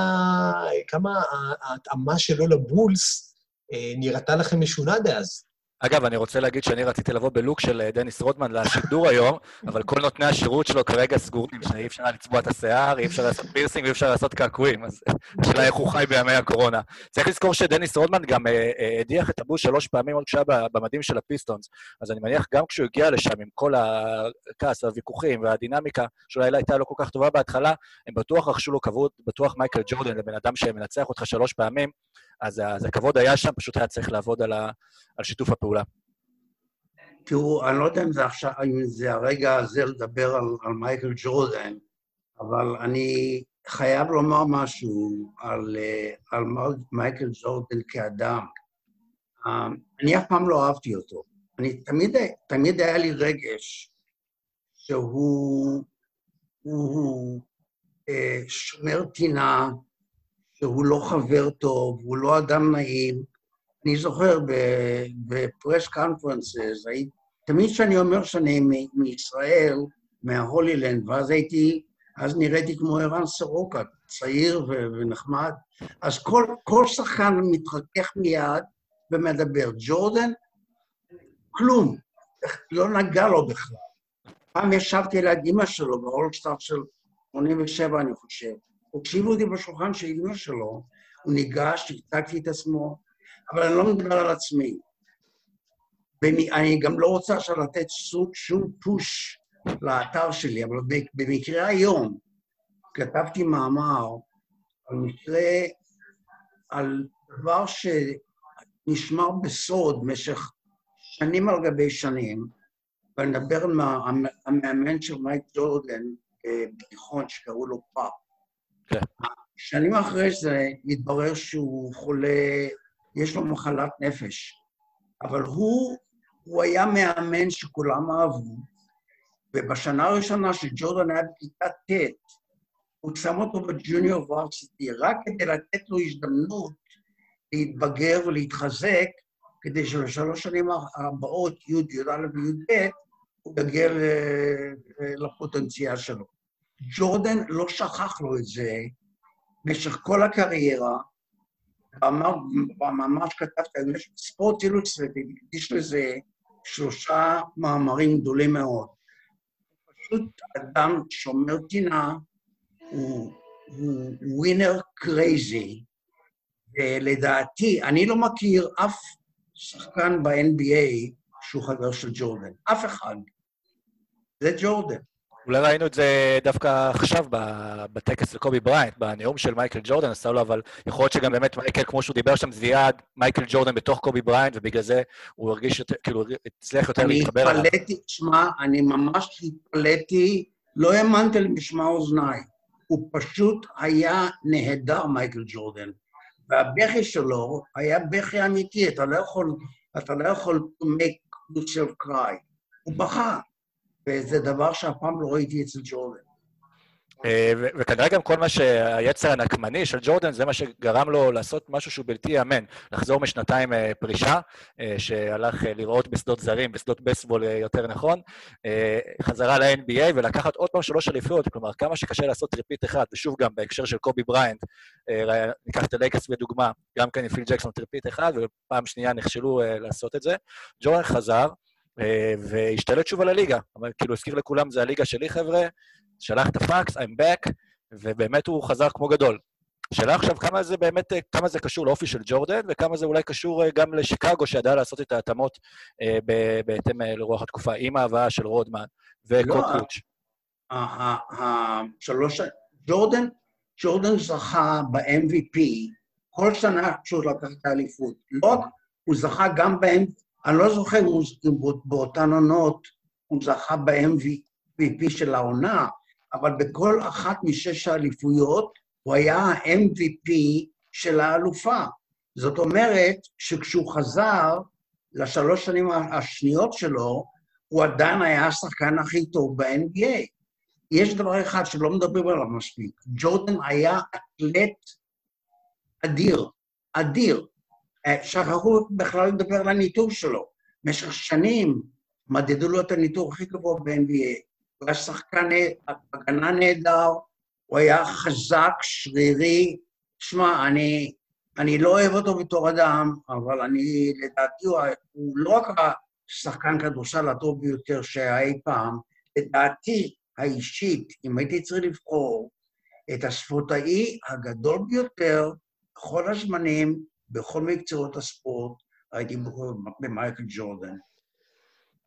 כמה ההתאמה שלו לבולס אה, נראתה לכם משונה דאז? אגב, אני רוצה להגיד שאני רציתי לבוא ב look של אה, דניס רודמן לשידור היום, אבל כל נותני השירות שלו כרגע סגורים, שאי אפשר לצבוע את השיער, אי אפשר לעשות פירסינג ואי אפשר לעשות קעקועים, אז השאלה איך הוא חי בימי הקורונה. צריך לזכור שדניס רודמן גם אה, אה, הדיח את הבולס שלוש פעמים עוד כשהיה במדים של הפיסטונס, אז אני מניח גם כשהוא הגיע לשם עם כל הכעס והוויכוחים והדינמיקה, שאולי לא הייתה לו כל כך טובה בהתחלה, הם בטוח רכשו לו כבוד, בטוח מייקל ג'ורדן, לבן אדם שמנצח אותך שלוש פעמים, אז אז הכבוד היה שם, פשוט היה צריך לעבוד על ה- על שיתוף הפעולה. תראו, אני לא יודע אם זה עכשיו, אם זה הרגע הזה לדבר על, על מייקל ג'ורדן, אבל אני חייב לומר משהו על, אה, על מייקל ג'ורדן כאדם. אה, אני אף פעם לא אהבתי אותו. אני תמיד, תמיד היה לי רגש שהוא הוא, הוא, אה, שומר טינה, שהוא לא חבר טוב, הוא לא אדם נעים. אני זוכר בפרס קונפרנסס, תמיד כשאני אומר שאני מישראל, מההולילנד, ואז הייתי, אז נראיתי כמו ערן סורוקה, צעיר ונחמד, אז כל, כל שחקן מתרכך מיד ומדבר. ג'ורדן, כלום, לא נגע לו בכלל. פעם ישבתי ליד אימא שלו באולסטאר של 87, אני חושב. הקשיבו אותי בשולחן של אימא שלו, הוא ניגש, הצגתי את עצמו, אבל אני לא מדבר על עצמי. ואני אני גם לא רוצה עכשיו לתת סוג, שום פוש לאתר שלי, אבל במקרה היום כתבתי מאמר על מקרה, על דבר שנשמר בסוד במשך שנים על גבי שנים, ואני מדבר מה- המאמן של מייק ג'ורדן אה, בתיכון שקראו לו פאפ. כן. שנים אחרי זה התברר שהוא חולה, יש לו מחלת נפש, אבל הוא, הוא היה מאמן שכולם אהבו, ובשנה הראשונה שג'ורדן היה בכיתה ט', הוא שם אותו בג'וניור ורסיטי רק כדי לתת לו הזדמנות להתבגר ולהתחזק, כדי שבשלוש שנים הבאות, י', י"א וי"ב, הוא יגיע ל- לפוטנציאל שלו. ג'ורדן לא שכח לו את זה במשך כל הקריירה, אמר, במאמר שכתבת, יש ספורט אילוסטרטיב, הקדיש לזה שלושה מאמרים גדולים מאוד. פשוט אדם שומר טינה, הוא, הוא winner crazy, ולדעתי, אני לא מכיר אף שחקן ב-NBA שהוא חבר של ג'ורדן. אף אחד. זה ג'ורדן. אולי ראינו את זה דווקא עכשיו בטקס של קובי בריינט, בנאום של מייקל ג'ורדן, עשה לו, אבל יכול להיות שגם באמת מייקל, כמו שהוא דיבר שם, זיהה מייקל ג'ורדן בתוך קובי בריינט, ובגלל זה הוא הרגיש יותר, כאילו, הצליח יותר אני להתחבר אליו. התפלאתי, שמע, אני ממש התפלאתי, לא האמנתי למשמע אוזניי. הוא פשוט היה נהדר, מייקל ג'ורדן. והבכי שלו היה בכי אמיתי, אתה לא יכול, אתה לא יכול to make yourself cry. הוא בכה, וזה דבר שאף פעם לא ראיתי אצל ג'ורדן. אה, וכנראה גם כל מה שהיצר הנקמני של ג'ורדן, זה מה שגרם לו לעשות משהו שהוא בלתי ייאמן. לחזור משנתיים אה, פרישה, אה, שהלך לראות בשדות זרים, בשדות אה, יותר נכון, חזרה ל-NBA ולקחת עוד פעם שלוש אליפויות, כלומר, כמה שקשה לעשות three-peat אחד, ושוב גם בהקשר של קובי בריינט, ניקח את הלייקרס כדוגמה, גם כן עם פיל ג'קסון three-peat אחד, ופעם שנייה נכשלו לעשות את זה. ג'ורדן חזר, והשתלט שוב על הליגה. אבל כאילו, הזכיר לכולם, זה הליגה שלי, חבר'ה, שלח את הפקס, I'm back, ובאמת הוא חזר כמו גדול. השאלה עכשיו, כמה זה באמת, אה, כמה זה קשור לאופי של ג'ורדן, וכמה זה אולי קשור אה, גם לשיקגו, שידעה לעשות את ההתאמות אה, בהתאם אה, לרוח התקופה, עם ההבאה של רודמן וקוד לא, השלוש... ג'ורדן, ג'ורדן זכה ב-MVP כל שנה כשהוא לקח את האליפות. לא רק, הוא זכה גם ב-MVP, אני לא זוכר אם באותן עונות הוא זכה ב-MVP של העונה, אבל בכל אחת משש האליפויות הוא היה ה-MVP של האלופה. זאת אומרת שכשהוא חזר לשלוש שנים השניות שלו, הוא עדיין היה השחקן הכי טוב ב-NBA. יש דבר אחד שלא מדברים עליו מספיק, ג'ורדן היה אתלט אדיר, אדיר. אה, שכחו בכלל לדבר על הניטור שלו. במשך שנים מדדו לו את הניטור הכי גבוה ב-NBA. הוא היה שחקן נה- הגנה נהדר, הוא היה חזק, שרירי. שמע, אני, אני לא אוהב אותו בתור אדם, אבל אני, לדעתי, הוא, הוא לא רק השחקן כדורסל הטוב ביותר שהיה אי פעם, לדעתי האישית, אם הייתי צריך לבחור את הספורטאי הגדול ביותר בכל הזמנים, בכל מקצועות הספורט, הייתי בוחר במייקל ג'ורדן.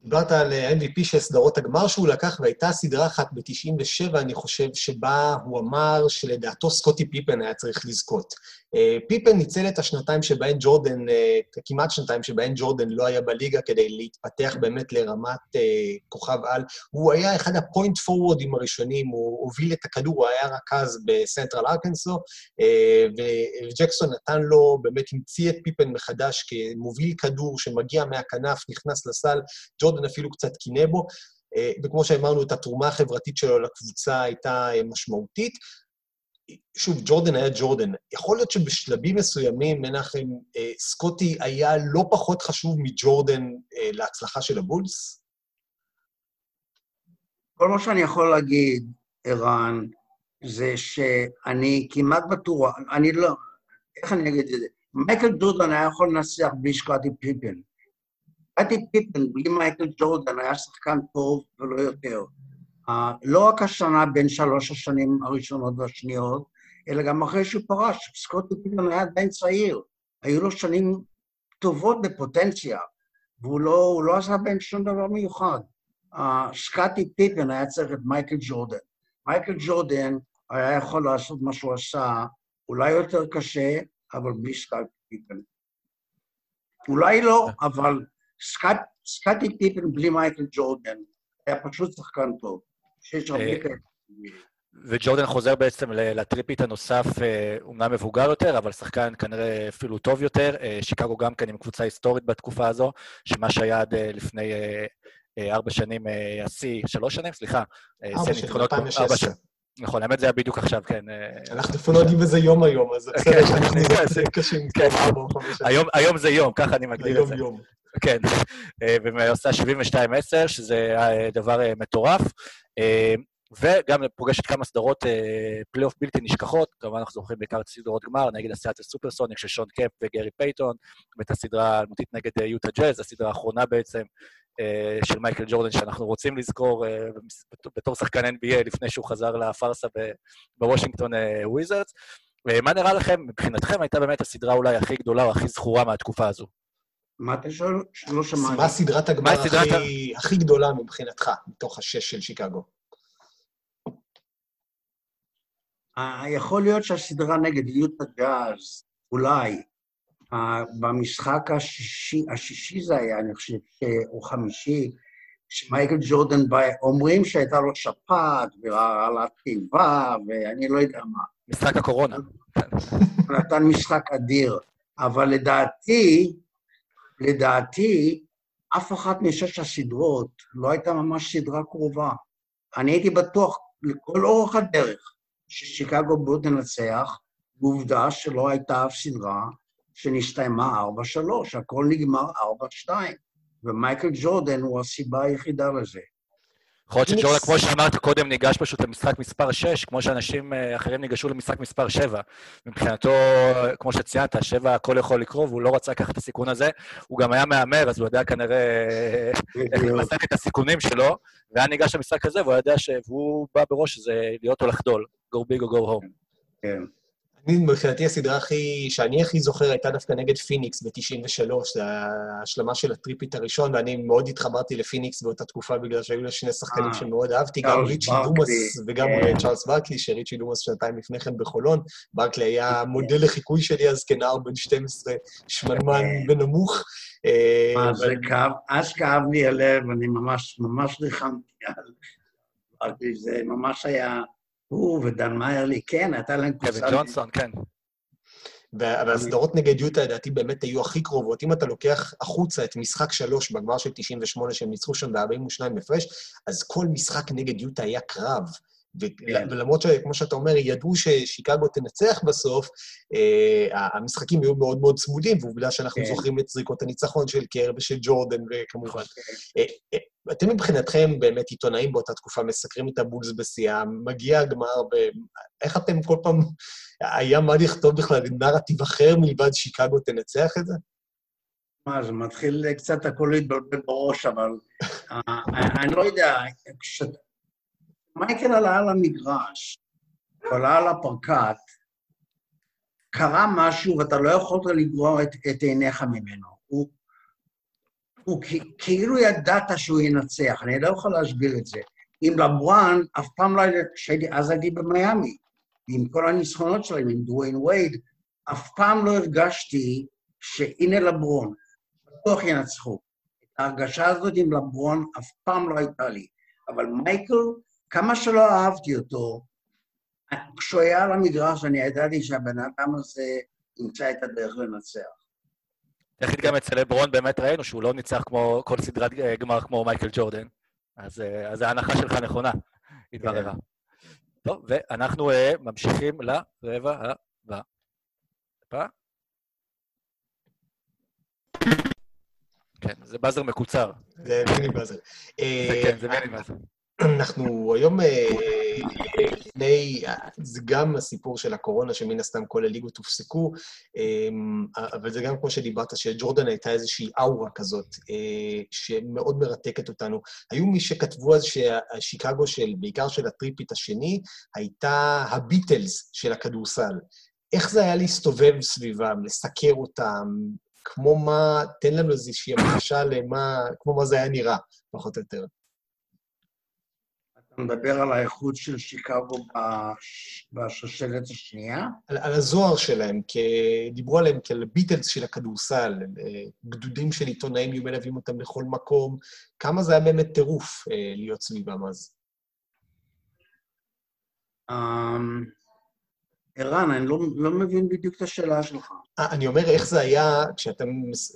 דיברת על MVP של סדרות הגמר שהוא לקח, והייתה סדרה אחת ב-97, אני חושב, שבה הוא אמר שלדעתו סקוטי פיפן היה צריך לזכות. אה, פיפן ניצל את השנתיים שבהן ג'ורדן, אה, כמעט שנתיים שבהן ג'ורדן לא היה בליגה כדי להתפתח באמת לרמת אה, כוכב על. הוא היה אחד הפוינט פורוורדים הראשונים, הוא הוביל את הכדור, הוא היה רכז בסנטרל ארקנסו, וג'קסון נתן לו, באמת המציא את פיפן מחדש כמוביל כדור שמגיע מהכנף, נכנס לסל, ג'ורדן אפילו קצת קינא בו, וכמו שאמרנו, את התרומה החברתית שלו לקבוצה הייתה משמעותית. שוב, ג'ורדן היה ג'ורדן. יכול להיות שבשלבים מסוימים, מנחם, אה, סקוטי היה לא פחות חשוב מג'ורדן אה, להצלחה של הבולס? כל מה שאני יכול להגיד, ערן, זה שאני כמעט בטוח, אני לא, איך אני אגיד את זה? מייקל ג'ורדן היה יכול לנצח בלי שקוטי פיפן. שקוטי פיפן בלי מייקל ג'ורדן היה שחקן טוב ולא יותר. לא רק השנה בין שלוש השנים הראשונות והשניות, אלא גם אחרי שהוא פרש. סקוטי פיפן היה עדיין צעיר. היו לו שנים טובות בפוטנציה, והוא לא, לא עשה בהם שום דבר מיוחד. uh, סקוטי פיפן היה צריך את מייקל ג'ורדן. מייקל ג'ורדן היה יכול לעשות מה שהוא עשה, אולי יותר קשה, אבל בלי סקוטי פיפן. אולי לא, אבל סקוטי פיפן בלי מייקל ג'ורדן היה פשוט שחקן טוב. שיש הרבה אה, כאלה. וג'ורדן חוזר בעצם ל- ל three-peat הנוסף, אה, אומנם מבוגר יותר, אבל שחקן כנראה אפילו טוב יותר. אה, שיקגו גם כן עם קבוצה היסטורית בתקופה הזו, שמה שהיה עד אה, לפני אה, אה, ארבע שנים אה, השיא, שלוש שנים, סליחה. אה, ארבע שיא שנים, ניצחונות- 2016. ארבע שנים. נכון, האמת זה היה בדיוק עכשיו, כן. אה, אנחנו אפילו לא יודעים איזה יום היום, אז בסדר כן, שאנחנו כן, זה קשים, כן. כמו ארבע או חמש שנים. היום- היום זה יום, ככה אני מגדיר את זה. היום יום. כן, אה, ועושה 72-10, שזה אה, דבר אה, מטורף. וגם פוגשת כמה סדרות פלייאוף בלתי נשכחות, כמובן אנחנו זוכרים בעיקר את סדרות גמר, נגד הסיאטל סופרסוניק של שון קמפ וגרי פייתון, ואת הסדרה האלמותית נגד יוטה ג'אז, הסדרה האחרונה בעצם של מייקל ג'ורדן, שאנחנו רוצים לזכור בתור שחקן NBA לפני שהוא חזר לפארסה בוושינגטון וויזרדס. מה נראה לכם, מבחינתכם הייתה באמת הסדרה אולי הכי גדולה או הכי זכורה מהתקופה הזו? מה אתה שואל? לא שמעתי. מה סדרת הגמר הכי- הכי גדולה מבחינתך, מתוך השש של שיקגו? אה, יכול להיות שהסדרה נגד יוטה גאז, אולי, אה, במשחק השישי, השישי זה היה, אני חושב, או חמישי, שמייקל ג'ורדן בא, אומרים שהייתה לו שפעת ורעלת קיבה, ואני לא יודע מה. משחק הקורונה. נתן משחק אדיר, אבל לדעתי, לדעתי, אף אחת משש הסדרות לא הייתה ממש סדרה קרובה. אני הייתי בטוח לכל אורך הדרך ששיקגו בול תנצח, ועובדה שלא הייתה אף סדרה שנסתיימה 4-3, הכל נגמר 4-2, ומייקל ג'ורדן הוא הסיבה היחידה לזה. יכול להיות שג'ורדן, כמו שאמרת קודם, ניגש פשוט למשחק מספר 6, כמו שאנשים אה, אחרים ניגשו למשחק מספר 7. מבחינתו, כמו שציינת, 7 הכל יכול לקרות, והוא לא רצה לקחת את הסיכון הזה. הוא גם היה מהמר, אז הוא יודע כנראה איך למסק את הסיכונים שלו, והיה ניגש למשחק הזה, והוא יודע ש... והוא בא בראש שזה להיות או לחדול, go big or go home. כן. מבחינתי הסדרה הכי, שאני הכי זוכר הייתה דווקא נגד פיניקס ב-93, זה ההשלמה של ה three-peat הראשון, ואני מאוד התחברתי לפיניקס באותה תקופה בגלל שהיו לה שני שחקנים אה, שמאוד אהבתי, גם ריצ'י דומאס וגם כן. צ'ארלס ברקלי, שריצ'י דומאס שנתיים לפני כן בחולון. ברקלי היה מודל לחיקוי שלי אז כנער בן 12, שמנמן כן. ונמוך. אה, מה, זה כאב, אז כאב לי הלב, אני ממש, ממש ריחמתי על... זה ממש היה... הוא ודן מיירלי, כן, הייתה להם קווין קבוצה... ג'ונסון, כן. וה- והסדרות נגד יוטה, לדעתי, באמת היו הכי קרובות. אם אתה לוקח החוצה את משחק שלוש בגמר של 98, שהם ניצחו שם ב-42 הפרש, אז כל משחק נגד יוטה היה קרב. ו- כן. ולמרות שכמו שאתה אומר, ידעו ששיקגו תנצח בסוף, אה, המשחקים היו מאוד מאוד צמודים, ועובדה שאנחנו כן. זוכרים את זריקות הניצחון של קר ושל ג'ורדן, וכמובן. אתם מבחינתכם באמת עיתונאים באותה תקופה, מסקרים את הבולס בשיאם, מגיע הגמר, ו... איך אתם כל פעם... היה מה לכתוב בכלל נרטיב אחר מלבד שיקגו תנצח את זה? מה, זה מתחיל קצת הכל להתבלבל בראש, אבל אה, אני לא יודע, כש... מייקל עלה על המגרש, הוא עלה על הפרקט, קרה משהו ואתה לא יכולת לגרור את, את עיניך ממנו. הוא, הוא כאילו ידעת שהוא ינצח, אני לא יכול להסביר את זה. עם לברואן, אף פעם לא כשהייתי, אז הייתי במיאמי, עם כל הניצחונות שלהם, עם דוויין וייד, אף פעם לא הרגשתי שהנה לברון, בטוח ינצחו. ההרגשה הזאת עם לברון אף פעם לא הייתה לי. אבל מייקל, כמה שלא אהבתי אותו, כשהוא היה על המגרש, אני ידעתי שהבן אדם הזה ימצא את הדרך לנצח. יחיד גם אצל לברון באמת ראינו שהוא לא ניצח כמו כל סדרת אה, גמר כמו מייקל ג'ורדן. אז, אה, אז ההנחה שלך נכונה, התבררה. טוב, ואנחנו אה, ממשיכים לרבע הבא. כן, זה באזר מקוצר. זה מיני באזר. כן, זה מיני באזר. אנחנו היום לפני, זה גם הסיפור של הקורונה, שמן הסתם כל הליגות הופסקו, אה, אבל זה גם כמו שדיברת, שג'ורדן הייתה איזושהי אאורה כזאת, אה, שמאוד מרתקת אותנו. היו מי שכתבו אז שהשיקגו של, בעיקר של הטריפית השני, הייתה הביטלס של הכדורסל. איך זה היה להסתובב סביבם, לסקר אותם, כמו מה, תן לנו איזושהי המחשה למה, כמו מה זה היה נראה, פחות או יותר. מדבר על האיכות של שיקגו בש... בשושלת השנייה? על, על הזוהר שלהם, כי דיברו עליהם כעל ביטלס של הכדורסל, אה, גדודים של עיתונאים היו מלווים אותם לכל מקום, כמה זה היה באמת טירוף אה, להיות סביבם אז. אמ, ערן, אני לא, לא מבין בדיוק את השאלה שלך. אה, אני אומר, איך זה היה כשאתה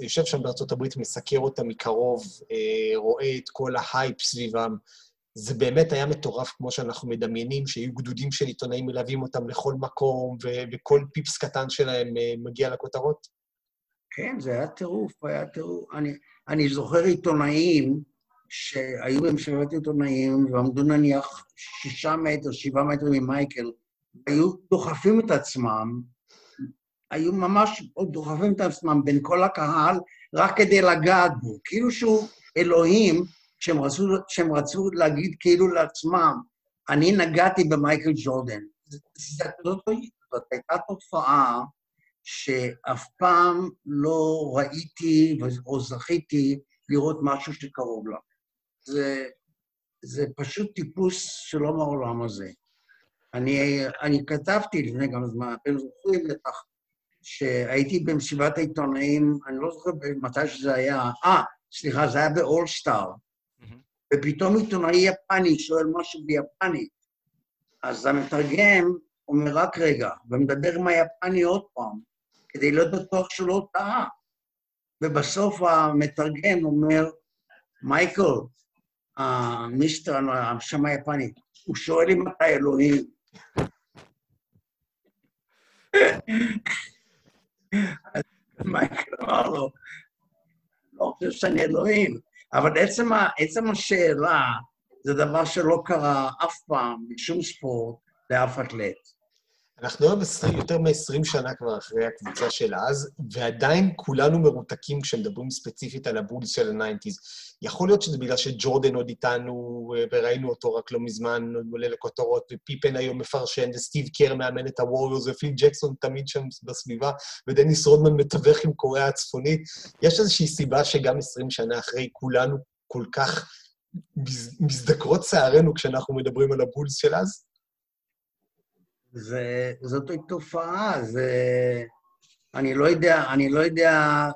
יושב שם בארצות הברית, מסקר אותם מקרוב, אה, רואה את כל ההייפ סביבם, זה באמת היה מטורף, כמו שאנחנו מדמיינים, שיהיו גדודים של עיתונאים מלווים אותם לכל מקום, וכל פיפס קטן שלהם אה, מגיע לכותרות? כן, זה היה טירוף, היה טירוף. אני, אני זוכר עיתונאים שהיו במשלחת עיתונאים ועמדו נניח שישה מטר, שבעה מטר ממייקל, והיו דוחפים את עצמם, היו ממש דוחפים את עצמם בין כל הקהל רק כדי לגעת בו, כאילו שהוא אלוהים, שהם רצו, שהם רצו להגיד כאילו לעצמם, אני נגעתי במייקל ג'ורדן. זאת, זאת, זאת הייתה תופעה שאף פעם לא ראיתי או זכיתי לראות משהו שקרוב לה. זה, זה פשוט טיפוס שלא מהעולם הזה. אני, אני כתבתי לפני כמה זמן, אתם זוכרים בטח, שהייתי במסיבת העיתונאים, אני לא זוכר מתי שזה היה, אה, סליחה, זה היה באולסטאר. ופתאום עיתונאי יפני שואל משהו ביפנית. אז המתרגם אומר, רק רגע, ומדבר עם היפני עוד פעם, כדי להיות בטוח שהוא לא טעה. ובסוף המתרגם אומר, מייקל, אה, מיסטר, השם היפני, הוא שואל אם אתה אלוהים. אז מייקל אמר לו, לא חושב שאני אלוהים, אבל עצם, ה, עצם השאלה זה דבר שלא קרה אף פעם בשום ספורט לאף אתלט. אנחנו היום 20, יותר מ-20 שנה כבר אחרי הקבוצה של אז, ועדיין כולנו מרותקים כשמדברים ספציפית על הבולס של ה nineties. יכול להיות שזה בגלל שג'ורדן עוד איתנו, אה, וראינו אותו רק לא מזמן, עולה לכותרות, ופיפן היום מפרשן, וסטיב קר מאמן את הווריורס, ופיל ג'קסון תמיד שם בסביבה, ודניס רודמן מתווך עם קוריאה הצפונית. יש איזושהי סיבה שגם 20 שנה אחרי כולנו כל כך מזדקרות שערנו כשאנחנו מדברים על הבולס של אז? זה, זאת תופעה, זה... אני לא יודע, אני לא יודע,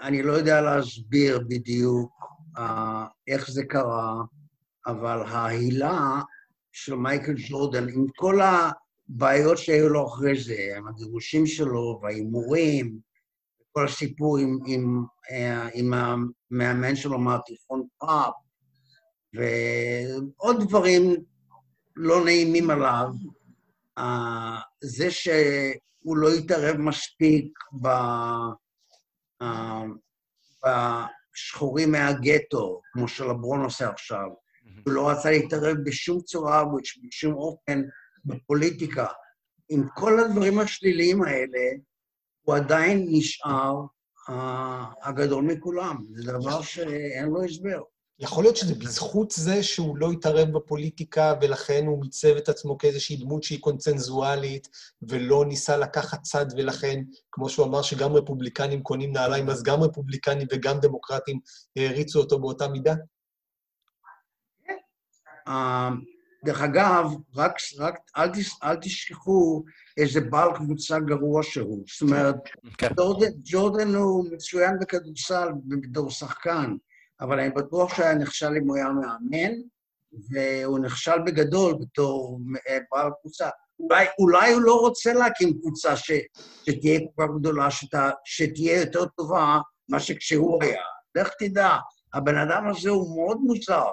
אני לא יודע להסביר בדיוק uh, איך זה קרה, אבל ההילה של מייקל ג'ורדן, עם כל הבעיות שהיו לו אחרי זה, עם הגירושים שלו וההימורים, כל הסיפור עם, עם, uh, עם המאמן שלו מהתיכון פאפ, ועוד דברים לא נעימים עליו, זה שהוא לא התערב מספיק ב... בשחורים מהגטו, כמו שלברון עושה עכשיו. הוא לא רצה להתערב בשום צורה ובשום אופן בפוליטיקה. עם כל הדברים השליליים האלה, הוא עדיין נשאר הגדול מכולם. זה דבר שאין לו הסבר. יכול להיות שזה בזכות זה שהוא לא התערב בפוליטיקה, ולכן הוא מיצב את עצמו כאיזושהי דמות שהיא קונצנזואלית, ולא ניסה לקחת צד, ולכן, כמו שהוא אמר, שגם רפובליקנים קונים נעליים, אז גם רפובליקנים וגם דמוקרטים העריצו אותו באותה מידה? אמ, דרך אגב, רק, רק אל, תש, אל תשכחו איזה בעל קבוצה גרוע שהוא. זאת אומרת, כן. ג'ורדן, ג'ורדן הוא מצוין בכדורסל בתור שחקן. אבל אני בטוח שהיה נכשל אם הוא היה מאמן, והוא נכשל בגדול בתור בעל קבוצה. אולי, אולי הוא לא רוצה להקים קבוצה ש, שתהיה כך גדולה, שתה, שתהיה יותר טובה ממה שכשהוא היה. לך תדע, הבן אדם הזה הוא מאוד מוזר.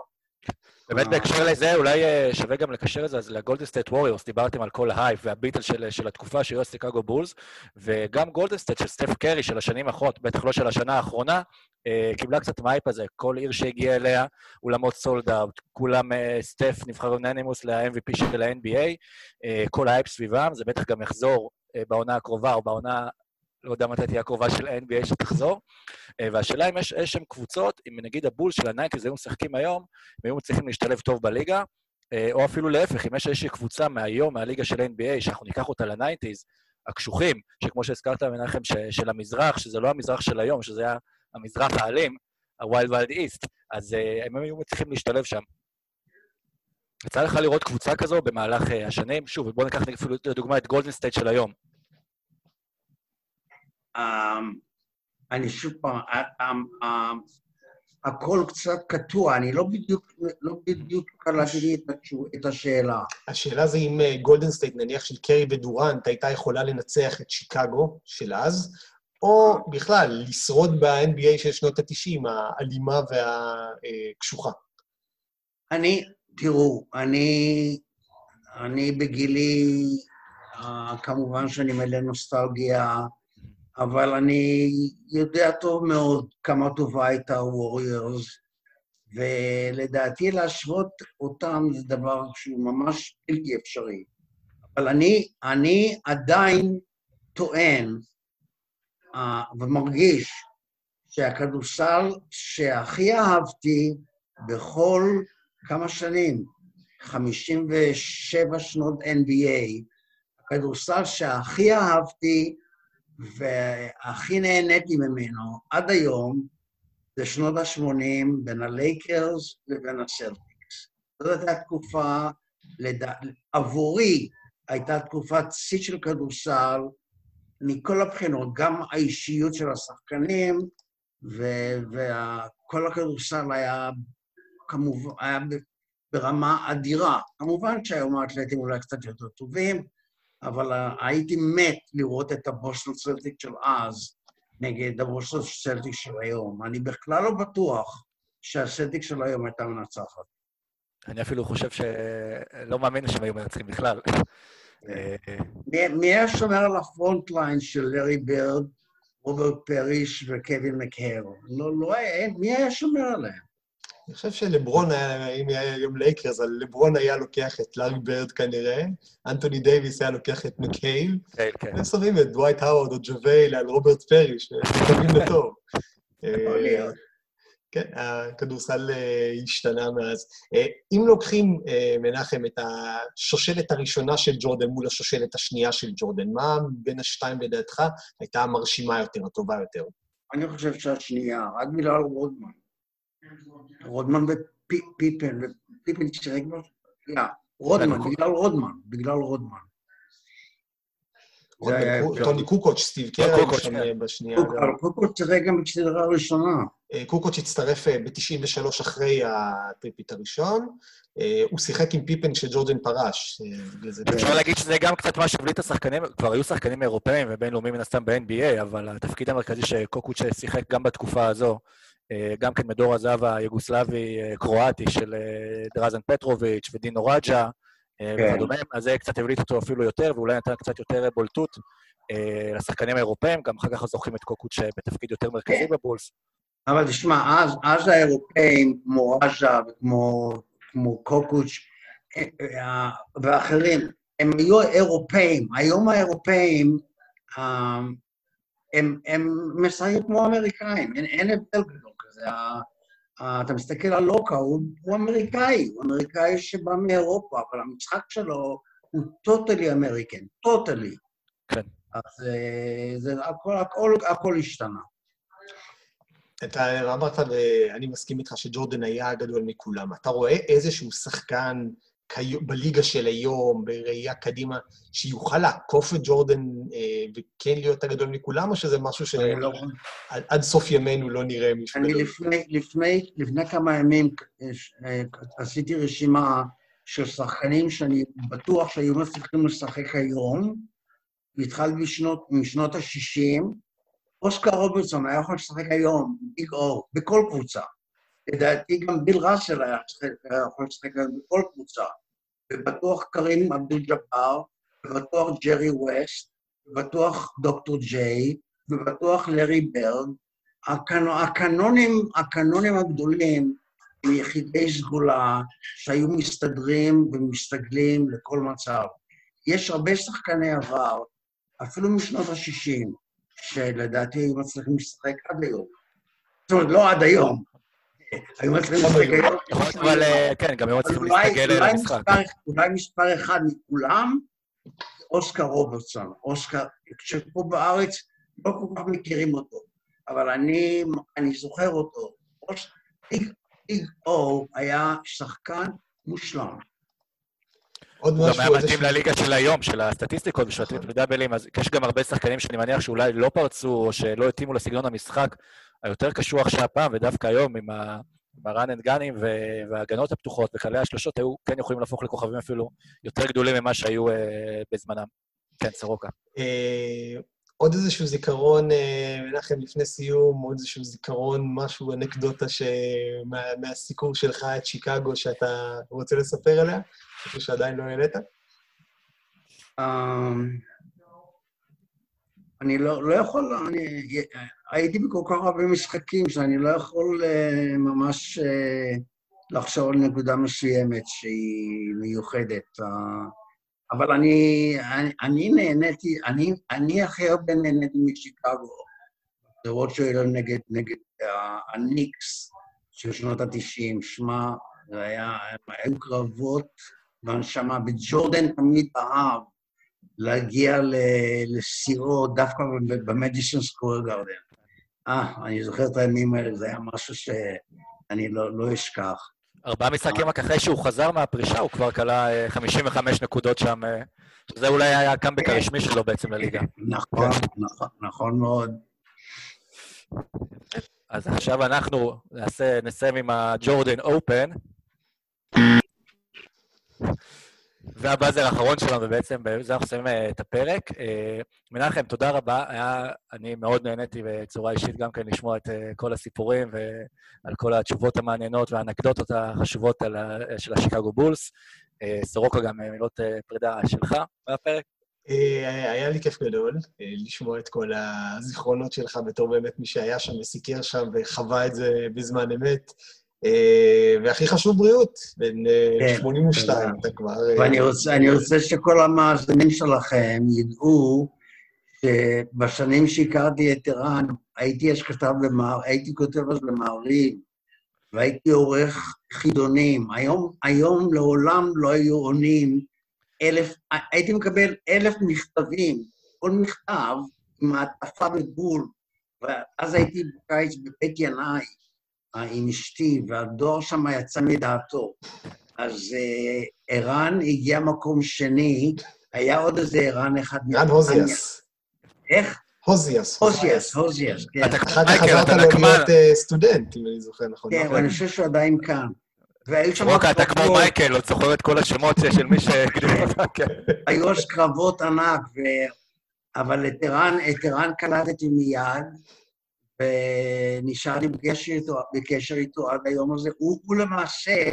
באמת בהקשר לזה, אולי אה, שווה גם לקשר את זה אז לגולדן סטייט ווריורס, דיברתם על כל ההייפ והביטלס של, של התקופה של השיקגו בולס, וגם גולדן סטייט של סטף קרי של השנים האחרונות, בטח לא של השנה האחרונה, אה, קיבלה קצת מהייפ הזה. כל עיר שהגיעה אליה, אולמות sold out, כולם, אה, סטף נבחר unanimous ל-MVP של ה-NBA, כל ההייפ סביבם, זה בטח גם יחזור בעונה הקרובה או בעונה לא יודע מתי תהיה הקרובה של ה-NBA שתחזור. אה, והשאלה אם יש איזשהן קבוצות, אם נגיד הבולס של ה-nineties היו משחקים היום, הם היו מצליחים להשתלב טוב בליגה, אה, או אפילו להפך, אם יש איזושהי קבוצה מהיום, מהליגה של NBA, שאנחנו ניקח אותה ל-nineties, הקשוחים, שכמו שהזכרת, מנחם, של המזרח, שזה לא המזרח של היום, שזה היה המזרח האלים, ה-Wild Wild East, אז אה, הם היו מצליחים להשתלב שם. יצא לך לראות קבוצה כזו במהלך השנים? שוב, בואו ניקח אפילו לדוגמה את גולדן סטייט של היום. אמ, אני שוב פעם, אמ, אמ, הכל קצת קטוע, אני לא בדיוק, לא בדיוק קלטתי את, את השאלה. השאלה זה אם גולדן סטייט, נניח של קרי ודורנט, הייתה יכולה לנצח את שיקגו של אז, או בכלל, לשרוד ב-NBA של שנות ה-90, האלימה והקשוחה. אני, תראו, אני, אני בגילי, כמובן שאני מלא נוסטלגיה, אבל אני יודע טוב מאוד כמה טובה הייתה הווריורס, ולדעתי להשוות אותם זה דבר שהוא ממש בלתי אפשרי. אבל אני, אני עדיין טוען uh, ומרגיש שהכדורסל שהכי אהבתי בכל כמה שנים, 57 שנות NBA, הכדורסל שהכי אהבתי והכי נהניתי ממנו עד היום זה שנות ה-80 בין הלייקרס לבין הסלטיקס. זאת הייתה תקופה, לד... עבורי הייתה תקופת שיא של כדורסל מכל הבחינות, גם האישיות של השחקנים, וכל הכדורסל היה כמובן, היה ברמה אדירה. כמובן שהיום האתלטים אולי קצת יותר טובים, אבל הייתי מת לראות את הבוסטון סלטיק של אז נגד הבוסטון סלטיק של היום. אני בכלל לא בטוח שהסלטיק של היום הייתה מנצחת. אני אפילו חושב שלא מאמין שהם היו מנצחים בכלל. אה, מי- היה שומר על ה-front line של לארי ברד, רוברט פריש וקווין מקהייל? לא, לא מי היה שומר עליהם? אני חושב שלברון היה, אם היה היום לייקרס, אז לברון היה לוקח את לארי ברד כנראה, אנטוני דייוויס היה לוקח את מקהייל, כן, כן. והם שמים את דווייט האוורד או ג'אווייל על רוברט פריש, מקווים לטוב. להיות. כן, הכדורסל אה, השתנה מאז. אה, אם לוקחים, אה, מנחם, את השושלת הראשונה של ג'ורדן מול השושלת השנייה של ג'ורדן, מה בין השתיים לדעתך הייתה המרשימה יותר, הטובה יותר? אני חושב שהשנייה, רק בגלל רודמן. רודמן ופיפן, ופיפן שיחק כבר? לא, רודמן, בגלל רודמן, בגלל רודמן. טוני קוקוץ', סטיב קר, קוקוץ', היו שם, כן. אה, בשנייה. קוקו- אבל קוקוץ' שיחק גם בסדרה הראשונה. אה, קוקוץ' הצטרף ב-93 אחרי ה-three-peat הראשון. אה, הוא שיחק עם פיפן כשג'ורדן פרש. אה, אפשר להגיד שזה גם קצת מה את השחקנים, כבר היו שחקנים אירופאים ובינלאומיים מן הסתם ב-NBA, אבל התפקיד המרכזי שקוקוץ' שיחק גם בתקופה הזו, אה, גם כן מדור הזהב היוגוסלבי-קרואטי של אה, דרזן פטרוביץ' ודינו רג'ה אה, כן. וכדומה, אז זה קצת הבליט אותו אפילו יותר, ואולי נתן קצת יותר בולטות אה, לשחקנים האירופאים, גם אחר כך זוכרים את קוקוץ' בתפקיד יותר מרכזי בבולס. אבל תשמע, אז, אז האירופאים, כמו רג'ה וכמו כמו קוקוץ' אה, אה, ואחרים, הם היו אירופאים. היום האירופאים, אה, הם, הם משחקים כמו אמריקאים, אין, אין הבדל גדול כזה. ה- ה- אתה מסתכל על לוקה, הוא, הוא אמריקאי, הוא אמריקאי שבא מאירופה, אבל המשחק שלו הוא טוטלי אמריקן, טוטלי. כן. אז אה, זה הכל, הכל, הכל השתנה. אתה אמרת, ואני מסכים איתך שג'ורדן היה הגדול מכולם. אתה רואה איזשהו שחקן בליגה של היום, בראייה קדימה, שיוכל לעקוף את ג'ורדן אה, וכן להיות הגדול מכולם, או שזה משהו אני לא- שעד עד סוף ימינו לא נראה מישהו אני? לפני, לפני, לפני כמה ימים אה, אה, עשיתי רשימה של שחקנים שאני בטוח שהיו מצליחים לשחק היום, והתחלתי בשנות, משנות ה-60. אוסקר רוברטסון היה יכול לשחק היום, ביג אור, בכל קבוצה. לדעתי גם ביל ראסל היה יכול לשחק היום בכל קבוצה. ובטוח קרים אבדול ג'באר, ובטוח ג'רי ווסט, ובטוח דוקטור ג'יי, ובטוח לארי הקנו, הקנונים, הקנונים הגדולים הם יחידי סגולה שהיו מסתדרים ומסתגלים לכל מצב. יש הרבה שחקני עבר, אפילו משנות ה-60, שלדעתי היו מצליחים לשחק עד היום. זאת אומרת, לא עד היום. היו מצליחים היום. אבל אה, כן, גם היו מצליחים להסתגל על אולי המשחק. מספר- אולי מספר אחד מכולם, אוסקר רוברטסון. אוסקר, שפה בארץ לא כל כך מכירים אותו, אבל אני, אני זוכר אותו. ביג או היה שחקן מושלם. עוד הוא גם משהו, היה מתאים. לליגה של היום, של הסטטיסטיקות ושל הטריפל אז יש גם הרבה שחקנים שאני מניח שאולי לא פרצו או שלא התאימו לסגנון המשחק היותר קשוח שהיה פעם, ודווקא היום עם ה- עם ה-run and gunים ו- וההגנות הפתוחות וקהלי השלושות היו כן יכולים להפוך לכוכבים אפילו יותר גדולים ממה שהיו אה, בזמנם. כן, סורוקה. אה, עוד איזשהו זיכרון, אה, מנחם, לפני סיום, עוד איזשהו זיכרון, משהו, אנקדוטה ש... מה, מהסיקור שלך את שיקגו שאתה רוצה לספר עליה? משהו שעדיין לא העלית? אני לא, לא יכול, אני הייתי בכל כך הרבה משחקים שאני לא יכול אה, ממש אה, לחשוב על נקודה מסוימת שהיא מיוחדת. אה, אבל אני, אני, אני נהניתי, אני, אני הכי הרבה נהניתי משיקגו. לראות שהיו נגד, נגד הניקס של שנות ה-90, שמע, זה היה, היו קרבות והנשמה, וג'ורדן תמיד אהב להגיע לשיאו דווקא במדיסון סקוור גרדן. אה, אני זוכר את הימים האלה, זה היה משהו שאני לא, לא אשכח. ארבעה משחקים רק אחרי שהוא חזר מהפרישה, הוא כבר כלה אה, 55 נקודות שם, אה, שזה אולי היה הקאמבק הרשמי שלו בעצם לליגה. נכון, נכון, נכון מאוד. אז עכשיו אנחנו נעשה, נסיים עם הג'ורדן אופן. והבאזר האחרון שלנו, ובעצם בזה אנחנו שמים אה, את הפרק. אה, מנחם, תודה רבה. היה, אני מאוד נהניתי בצורה אישית גם כן לשמוע את אה, כל הסיפורים ועל כל התשובות המעניינות והאנקדוטות החשובות על של השיקגו בולס. סורוקה, גם מילות פרידה שלך מהפרק. היה לי כיף גדול לשמוע את כל הזיכרונות שלך בתור באמת מי שהיה שם וסיקר שם וחווה את זה בזמן אמת. אה, והכי חשוב, בריאות. בן אה, כן, 82, אתה כבר... אה, ואני רוצה, שכל המאזינים שלכם ידעו שבשנים שהכרתי את ערן, הייתי אז כתב למער, הייתי כותב אז למעריב, והייתי עורך חידונים. היום, היום לעולם לא היו עונים אלף, הייתי מקבל אלף מכתבים, כל מכתב עם מעטפה בגבול, ואז הייתי בקיץ בבית ינאי עם אשתי, והדואר שם יצא מדעתו. אז אה, ערן הגיע מקום שני, היה עוד איזה ערן אחד. רן מנתניה. הוזיאס. איך? הוזיאס. הוזיאס, הוזיאס, כן. אתה אחר כך מייקל, חזרת לו. להיות אה, סטודנט, אם אני זוכר נכון. כן, נכון? ואני חושב שהוא עדיין כאן. והיו שם סורוקה, אתה כמו מייקל, עוד זוכר את כל השמות של מי כן. היו אז קרבות ענק. אבל את ערן, את ערן קלטתי מיד, ונשארתי בקשר איתו, בקשר איתו עד היום הזה. הוא, הוא למעשה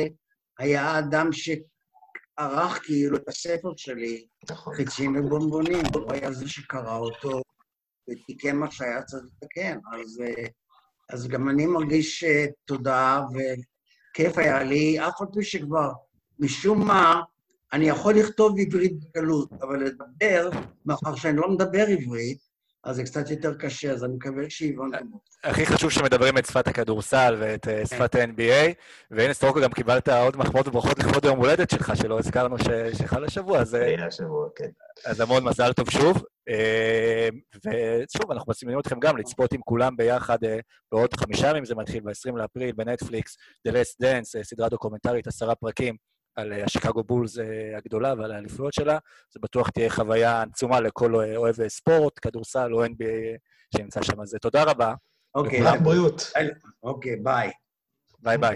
היה האדם שערך כאילו את הספר שלי, נכון. חיצים ובונבונים, הוא היה זה שקרא אותו ותיקן מה שהיה צריך לתקן. אז, אז גם אני מרגיש אה, תודה וכיף היה לי, אף על פי שכבר משום מה אני יכול לכתוב עברית בקלות, אבל לדבר, מאחר שאני לא מדבר עברית, אז זה קצת יותר קשה, אז אני מקווה שהבנתם אותי. הכי חשוב שמדברים את שפת הכדורסל ואת אה, שפת ה-NBA, והנה סטרוקו גם קיבלת עוד מחמאות וברכות לכבוד יום הולדת שלך, שלא הזכרנו שחל השבוע, אז, אה, היה שבוע, כן. אז המון מזל טוב שוב. אה, ושוב, אנחנו מזמינים אתכם גם לצפות עם כולם ביחד אה, בעוד חמישה ימים, זה מתחיל ב-20 לאפריל בנטפליקס, The Last Dance, אה, סדרה דוקומנטרית, עשרה פרקים על אה, השיקגו בולס אה, הגדולה ועל האליפויות שלה. זה בטוח תהיה חוויה עצומה לכל אה, אוהב ספורט, כדורסל או NBA שנמצא שם. אז תודה רבה, אוקיי, רק בריאות. אוקיי, ביי. ביי ביי.